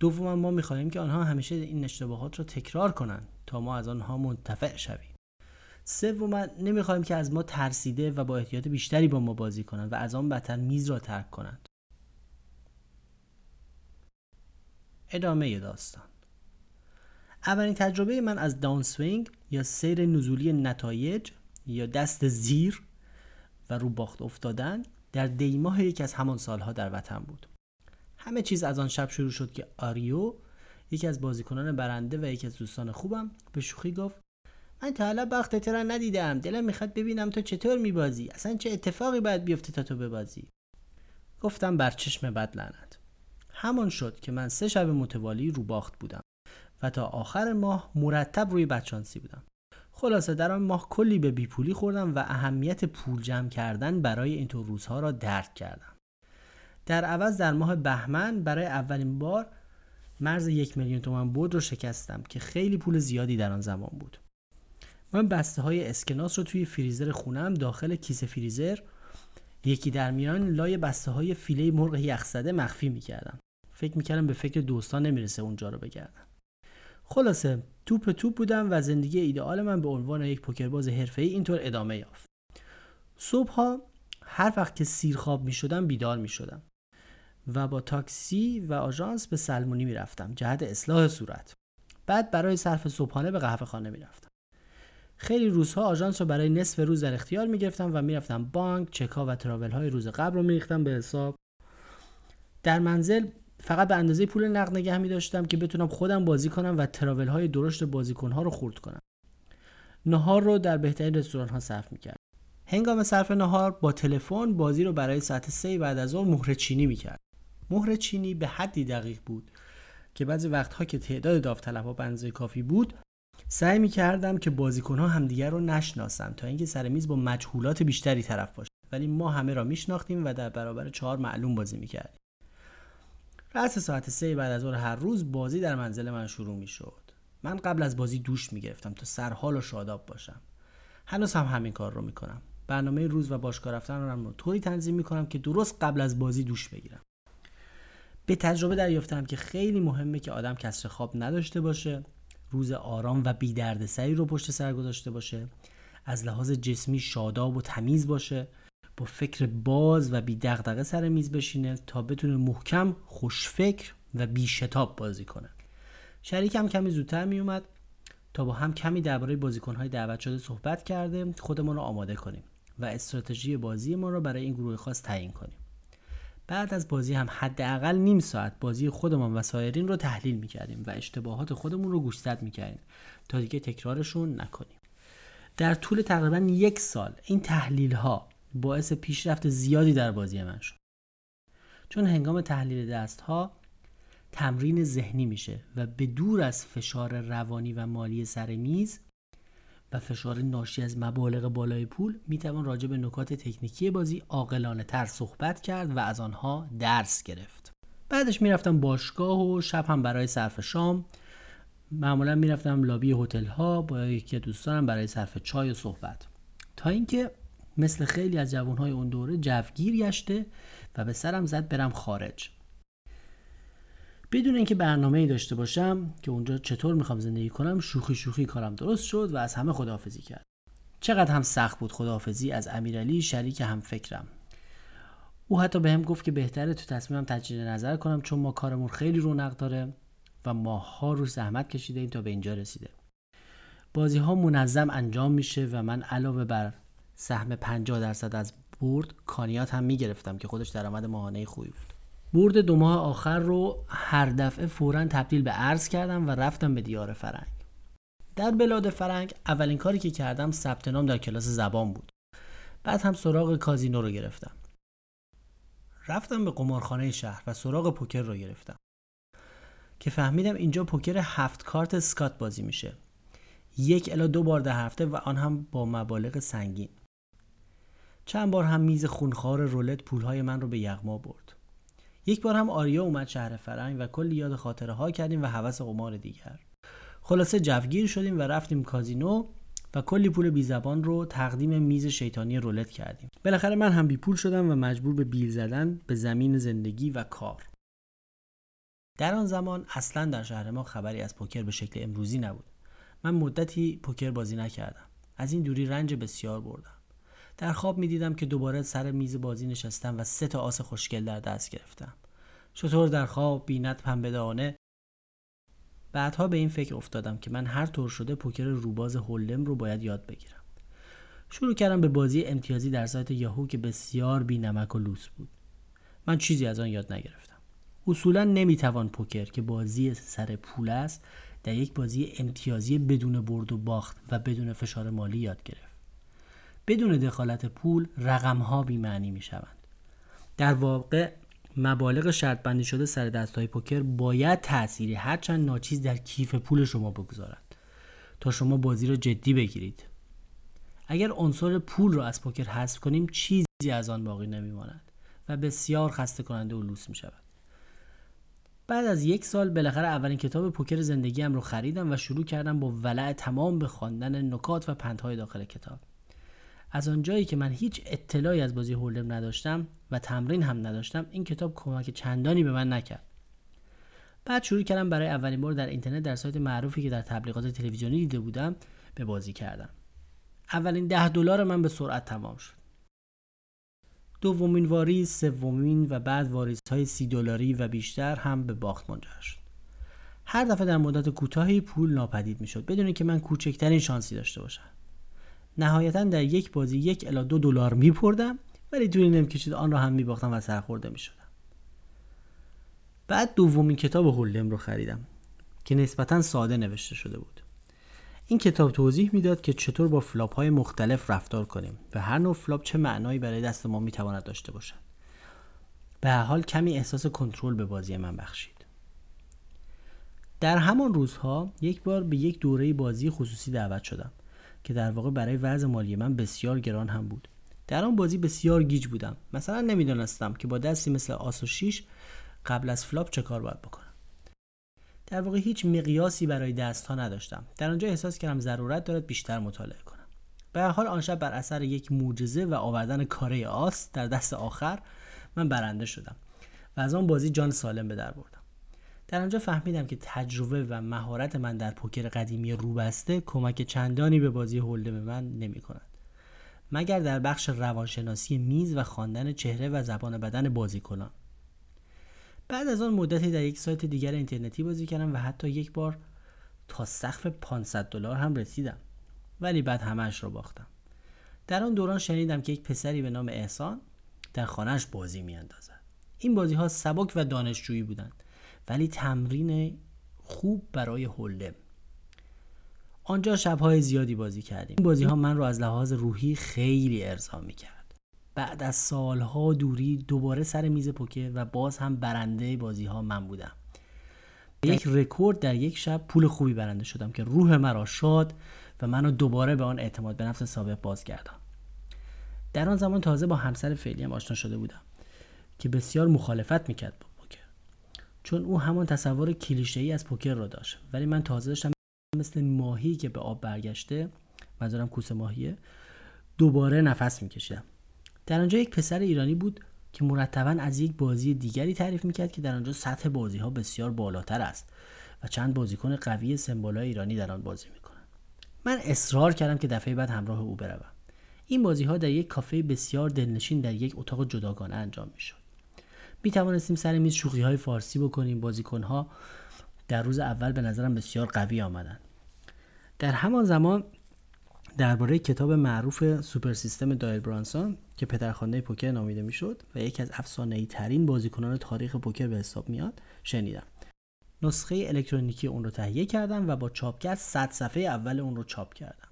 دوما ما می‌خواهیم که آنها همیشه این اشتباهات را تکرار کنند تا ما از آنها منتفع شویم. سوما نمی‌خواهیم که از ما ترسیده و با احتیاط بیشتری با ما بازی کنند و از آن بدتر میز را ترک کنند. ادامه داستان. اولین تجربه من از downswing یا سیر نزولی نتایج یا دست زیر و رو باخت افتادن در دیماه یکی از همان سالها در وطن بود. همه چیز از آن شب شروع شد که آریو یکی از بازیکنان برنده و یکی از دوستان خوبم به شوخی گفت من تا حالا باخت را ندیدم دلم می‌خواد ببینم تو چطور میبازی اصلا چه اتفاقی باید بیفته تا تو ببازی؟ گفتم بر چشم بد لعنت. همان شد که من سه شب متوالی رو باخت بودم و تا آخر ماه مرتب روی بچانسی بودم. خلاصه در آن ماه کلی به بیپولی خوردم و اهمیت پول جمع کردن برای اینطور روزها را درک کردم. در عوض در ماه بهمن برای اولین بار مرز یک میلیون تومن بود رو شکستم که خیلی پول زیادی در آن زمان بود. من بسته های اسکناس رو توی فریزر خونم داخل کیسه فریزر یکی در میان لای بسته های فیله مرغ یخزده مخفی می‌کردم. فکر می‌کردم به فکر دوستان نمی‌رسه اونجا رو بگردم. خلاصه توپ توپ بودم و زندگی ایدئال من به عنوان یک پوکرباز حرفه‌ای اینطور ادامه یافت. صبحها هر وقت که سیر خواب می شدم بیدار می شدم و با تاکسی و آژانس به سلمونی می رفتم جهت اصلاح صورت. بعد برای صرف صبحانه به قهوه خانه می رفتم خیلی روزها آژانس رو برای نصف روز در اختیار می گرفتم و می رفتم بانک چکا و تراول های روز قبل رو می ریختم به حساب. در منزل فقط به اندازه پول نقد نگه می داشتم که بتونم خودم بازی کنم و تراول های درشت بازیکن ها رو خورد کنم. نهار رو در بهترین رستوران ها صرف می کرد هنگام صرف نهار با تلفن بازی رو برای ساعت سه بعد از ظهر مهر چینی می کرد مهر چینی به حدی دقیق بود که بعضی وقتها که تعداد داوطلبها به اندازه کافی بود سعی می کردم که بازیکن ها همدیگر رو نشناسم تا اینکه سر میز با مجهولات بیشتری طرف باشه ولی ما همه را میشناختیم و در برابر چهار معلوم بازی می‌کردیم. رأس ساعت سه بعد از ظهر هر روز بازی در منزل من شروع می شد. من قبل از بازی دوش می گرفتم تا سرحال و شاداب باشم. هنوز هم همین کار رو می کنم. برنامه روز و باشگاه رفتن رو طوری تنظیم می کنم که درست قبل از بازی دوش بگیرم. به تجربه دریافتم که خیلی مهمه که آدم کسر خواب نداشته باشه، روز آرام و بی سری رو پشت سر گذاشته باشه، از لحاظ جسمی شاداب و تمیز باشه فکر باز و بی دغدغه سر میز بشینه تا بتونه محکم خوشفکر و بی شتاب بازی کنه. شریکم کمی زودتر می اومد تا با هم کمی درباره بازیکنهای دعوت شده صحبت کرده. خودمون رو آماده کنیم و استراتژی بازی ما رو برای این گروه خاص تعیین کنیم. بعد از بازی هم حداقل نیم ساعت بازی خودمان و سایرین رو تحلیل می‌کردیم و اشتباهات خودمون رو گوشزد می‌کردیم تا دیگه تکرارشون نکنیم. در طول تقریبا یک سال این تحلیل ها باعث پیشرفت زیادی در بازی من شد. چون هنگام تحلیل دست ها تمرین ذهنی میشه و به دور از فشار روانی و مالی سر میز و فشار ناشی از مبالغ بالای پول می‌توان راجع به نکات تکنیکی بازی عاقلانه تر صحبت کرد و از آنها درس گرفت. بعدش می‌رفتم باشگاه و شب هم برای صرف شام. معمولا می‌رفتم لابی هتل ها با یکی دوستانم برای صرف چای و صحبت. تا اینکه مثل خیلی از جوانهای اون دوره جوگیر گشته و به سرم زد برم خارج. بدون اینکه برنامه ای داشته باشم که اونجا چطور می‌خوام زندگی کنم شوخی شوخی کارم درست شد و از همه خداحافظی کرد. چقدر هم سخت بود خداحافظی از امیرعلی شریک هم فکرم. او حتی به هم گفت که بهتره تو تصمیمم تجدید نظر کنم چون ما کارمون خیلی رونق داره و ماها روش زحمت کشیده ایم تا به اینجا رسیده. بازی ها منظم انجام میشه و من علاوه بر سهم 50 درصد از برد کانیات هم می‌گرفتم که خودش درآمد ماهانه خوبی بود. برد دو ماه آخر رو هر دفعه فورا تبدیل به ارز کردم و رفتم به دیار فرنگ. در بلاد فرنگ اولین کاری که کردم ثبت نام در کلاس زبان بود. بعد هم سراغ کازینو رو گرفتم. رفتم به قمارخانه شهر و سراغ پوکر رو گرفتم. که فهمیدم اینجا پوکر هفت کارت سکات بازی میشه. یک الا دو بار در هفته و آن هم با مبالغ سنگین. چند بار هم میز خونخوار رولت پولهای من رو به یغما برد. یک بار هم آریا اومد شهر فرنگ و کلی یاد خاطره ها کردیم و هوس قمار دیگر. خلاصه جوگیر شدیم و رفتیم کازینو و کلی پول بی زبان رو تقدیم میز شیطانی رولت کردیم. بالاخره من هم بی پول شدم و مجبور به بیل زدن به زمین زندگی و کار. در آن زمان اصلا در شهر ما خبری از پوکر به شکل امروزی نبود. من مدتی پوکر بازی نکردم. از این دوری رنج بسیار بردم. در خواب می دیدم که دوباره سر میز بازی نشستم و سه تا آس خوشگل در دست گرفتم. چطور در خواب بینت پنبه دانه. بعدها به این فکر افتادم که من هر طور شده پوکر روباز هولم رو باید یاد بگیرم. شروع کردم به بازی امتیازی در سایت یاهو که بسیار بی نمک و لوس بود. من چیزی از آن یاد نگرفتم. اصولا نمی‌توان پوکر که بازی سر پول است در یک بازی امتیازی بدون برد و باخت و بدون فشار مالی یاد گرفت. بدون دخالت پول رقم ها بیمعنی می شوند در واقع مبالغ شرط بندی شده سر دست های پوکر باید تأثیری هرچند ناچیز در کیف پول شما بگذارد تا شما بازی را جدی بگیرید. اگر عنصر پول را از پوکر حذف کنیم چیزی از آن باقی نمیماند و بسیار خسته کننده و لوس می شود بعد از یک سال بالاخره اولین کتاب پوکر زندگیم رو خریدم و شروع کردم با ولع تمام به خواندن نکات و پندهای داخل کتاب. از آنجایی که من هیچ اطلاعی از بازی هولم نداشتم و تمرین هم نداشتم این کتاب کمک چندانی به من نکرد. بعد شروع کردم برای اولین بار در اینترنت در سایت معروفی که در تبلیغات تلویزیونی دیده بودم به بازی کردم. اولین ده دلار من به سرعت تمام شد. دومین واریز سومین و بعد واریز های سی دلاری و بیشتر هم به باخت منجر شد. هر دفعه در مدت کوتاهی پول ناپدید می‌شد بدون که من کوچکترین شانسی داشته باشم. نهایتا در یک بازی یک الا دو دلار میپردم ولی طولی نمی‌کشید آن را هم میباختم و سرخورده می‌شدم. بعد دومین کتاب هولم رو خریدم که نسبتا ساده نوشته شده بود. این کتاب توضیح می‌داد که چطور با flop های مختلف رفتار کنیم و هر نوع flop چه معنایی برای دست ما می‌تواند داشته باشد. به هر حال کمی احساس کنترل به بازی من بخشید. در همان روزها یک بار به یک دوره بازی خصوصی دعوت شدم. که در واقع برای وضع مالی من بسیار گران هم بود. در آن بازی بسیار گیج بودم. مثلا نمی‌دانستم که با دستی مثل آس و شیش قبل از flop چه کار باید بکنم. در واقع هیچ مقیاسی برای دست ها نداشتم. در آنجا احساس کردم ضرورت دارد بیشتر مطالعه کنم. به هر حال آن شب بر اثر یک معجزه و آوردن کاره آس در دست آخر من برنده شدم و از آن بازی جان سالم به در بردم. در آنجا فهمیدم که تجربه و مهارت من در پوکر قدیمی روبسته کمک چندانی به بازی hold'em من نمی کند. مگر در بخش روانشناسی میز و خواندن چهره و زبان بدن بازیکنان. بعد از آن مدتی در یک سایت دیگر اینترنتی بازی کردم و حتی یک بار تا سقف 500 دلار هم رسیدم. ولی بعد همش رو باختم. در آن دوران شنیدم که یک پسری به نام احسان در خانهش بازی میاندازد. این بازی ها سبک و دانشجویی بودند. ولی تمرین خوب برای هولم آنجا شبهای زیادی بازی کردیم. این بازی ها من رو از لحاظ روحی خیلی ارضا می کرد بعد از سالها دوری دوباره سر میز پوکر و باز هم برنده بازی ها من بودم. یک رکورد در یک شب پول خوبی برنده شدم که روح مرا شاد و منو دوباره به آن اعتماد به نفس سابق باز کردم در آن زمان تازه با همسر فعلیم آشنا شده بودم که بسیار مخالفت می‌کرد با چون او همان تصور کلیشه ای از پوکر را داشت. ولی من تازه داشتم مثل ماهی که به آب برگشته منظورم کوسه ماهیه دوباره نفس میکشیدم. در آنجا یک پسر ایرانی بود که مرتبا از یک بازی دیگری تعریف می‌کرد که در آنجا سطح بازی ها بسیار بالاتر است و چند بازیکن قوی سمبولا ایرانی در آن بازی می‌کنند. من اصرار کردم که دفعه بعد همراه او بروم. این بازی ها در یک کافه بسیار دلنشین در یک اتاق جداگانه انجام می‌شد. می توانستیم سر میز شوخی های فارسی بکنیم. بازیکن ها در روز اول به نظرم بسیار قوی آمدند در همان زمان درباره کتاب معروف سوپر سیستم دایل برانسون که پدرخوانده پوکر نامیده می‌شد و یکی از افسانه ترین بازیکنان تاریخ پوکر به حساب میاد شنیدم. نسخه الکترونیکی اون رو تهیه کردم و با چاپگر 100 صفحه اول اون رو چاپ کردم.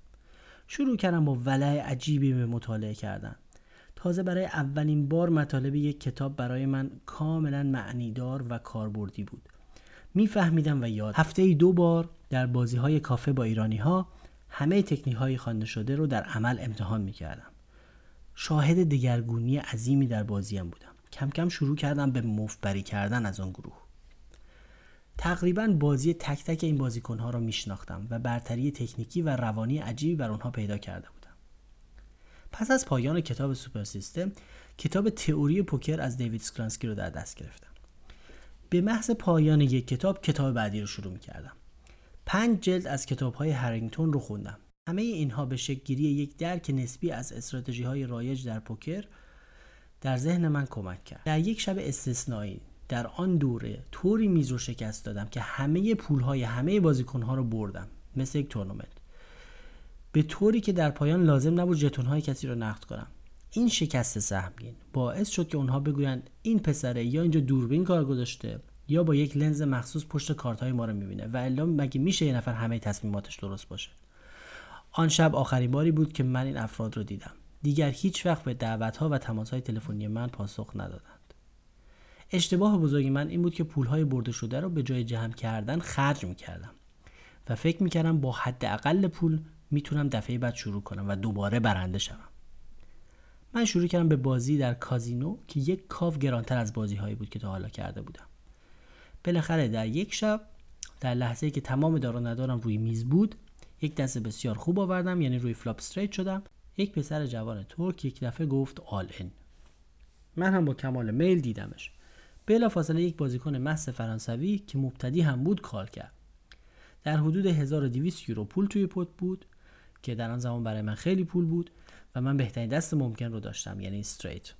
شروع کردم با ولع عجیبی به مطالعه کردن. تازه برای اولین بار مطالب یک کتاب برای من کاملا معنیدار و کاربردی بود میفهمیدم و با هفته ای دو بار در بازی های کافه با ایرانی ها همه تکنیک های خوانده شده رو در عمل امتحان می کردم. شاهد دگرگونی عظیمی در بازیم بودم. کم کم شروع کردم به مفت‌بری کردن از آن گروه. تقریبا بازی تک تک این بازیکن ها را میشناختم و برتری تکنیکی و روانی عجیبی بر آنها پیدا کرده بودم. پس از پایان کتاب Super System کتاب تئوری پوکر از دیوید اسکلانسکی رو در دست گرفتم. به محض پایان یک کتاب کتاب بعدی رو شروع می کردم. پنج جلد از کتاب های هرینگتون رو خوندم همه اینها به شکلگیری یک درک نسبی از استراتژی های رایج در پوکر در ذهن من کمک کرد در یک شب استثنایی در آن دوره طوری میز رو شکست دادم که همه پول های همه بازیکن ها رو بردم مثل یک تورنمنت به طوری که در پایان لازم نبود ژتون های کسی رو نقد کنم. این شکست سهمگین باعث شد که اونها بگویند این پسره یا اینجا دوربین کار گذاشته یا با یک لنز مخصوص پشت کارت های ما رو می‌بینه و الا مگه میشه یه نفر همه تصمیماتش درست باشه؟ آن شب آخرین باری بود که من این افراد رو دیدم. دیگر هیچ وقت به دعوت ها و تماس های تلفنی من پاسخ ندادند. اشتباه بزرگی من این بود که پول های برده شده رو به جای جمع کردن خرج می‌کردم و فکر می‌کردم با حداقل پول می‌تونم دفعه بعد شروع کنم و دوباره برنده شوم. من شروع کردم به بازی در کازینو که یک کاف گرانتر از بازی هایی بود که تا حالا کرده بودم. بالاخره در یک شب در لحظه که تمام دار و ندارم روی میز بود یک دست بسیار خوب آوردم یعنی روی flop straight شدم. یک پسر جوان ترک یک دفعه گفت all-in من هم با کمال میل دیدمش. بلا فاصله یک بازیکن محض فرانسوی که مبتدی هم بود call کرد. در حدود 1200 یورو پول توی pot بود. که در آن زمان برای من خیلی پول بود و من بهترین دست ممکن رو داشتم یعنی straight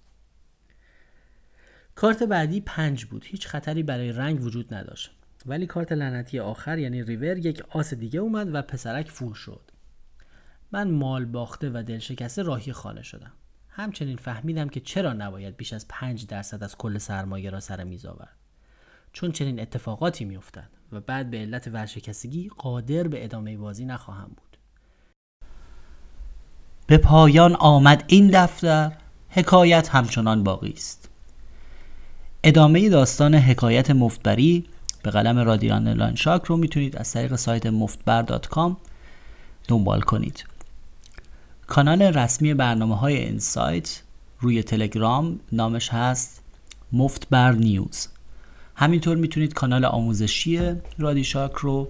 کارت بعدی پنج بود. هیچ خطری برای رنگ وجود نداشت. ولی کارت لعنتی آخر یعنی ریور یک آس دیگه اومد و پسرک فول شد. من مال باخته و دل شکسته راهی خانه شدم. همچنین فهمیدم که چرا نباید بیش از پنج درصد از کل سرمایه را سر میز آورد. چون چنین اتفاقاتی میافتد و بعد به علت ورشکستگی قادر به ادامه بازی نخواهم بود. به پایان آمد این دفتر حکایت همچنان باقی است. ادامه داستان حکایت مفتبری به قلم رادیان لانشاک رو می‌تونید از طریق سایت مفتبر.com دنبال کنید. کانال رسمی برنامه های این سایت روی تلگرام نامش هست مفتبر نیوز. همینطور می‌تونید کانال آموزشی رادی شاک رو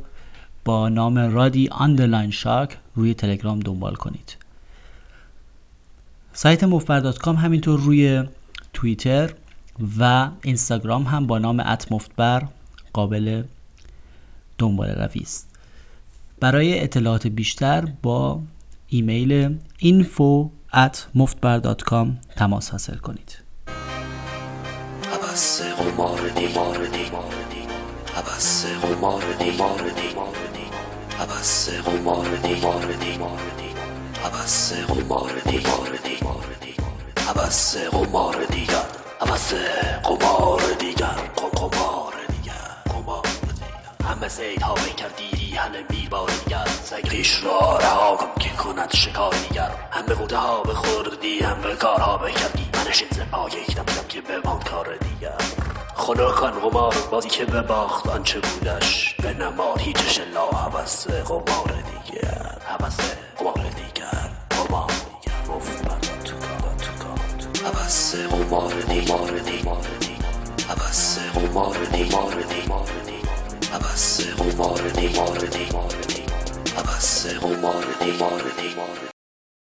با نام رادی آندرلاین شاک روی تلگرام دنبال کنید. سایت مفتبر.com همینطور روی توییتر و اینستاگرام هم با نام اتمفتبر قابل دنبال روی است. برای اطلاعات بیشتر با ایمیل info at مفتبر.com تماس حاصل کنید. عوض قمار دیگر. قمار دیگر. قمار دیگر. همه زید ها بکردی همه میبار دیگر. سگریش را رها کن که کند شکار دیگر. همه قوده ها بخوردی همه کارها بکردی منشین زپای یکدم که بماند کار دیگر. خنکان قمار بازی که به باخت آنچه بودش؟ به نماد هیچش الا حوث قمار دیگر. حوث قمار دیگر. قمار گفت من تو حوث قمار دیگر دیگر حوث قمار دیگر دیگر حوث قمار دیگر دیگر حوث قمار دیگر دیگر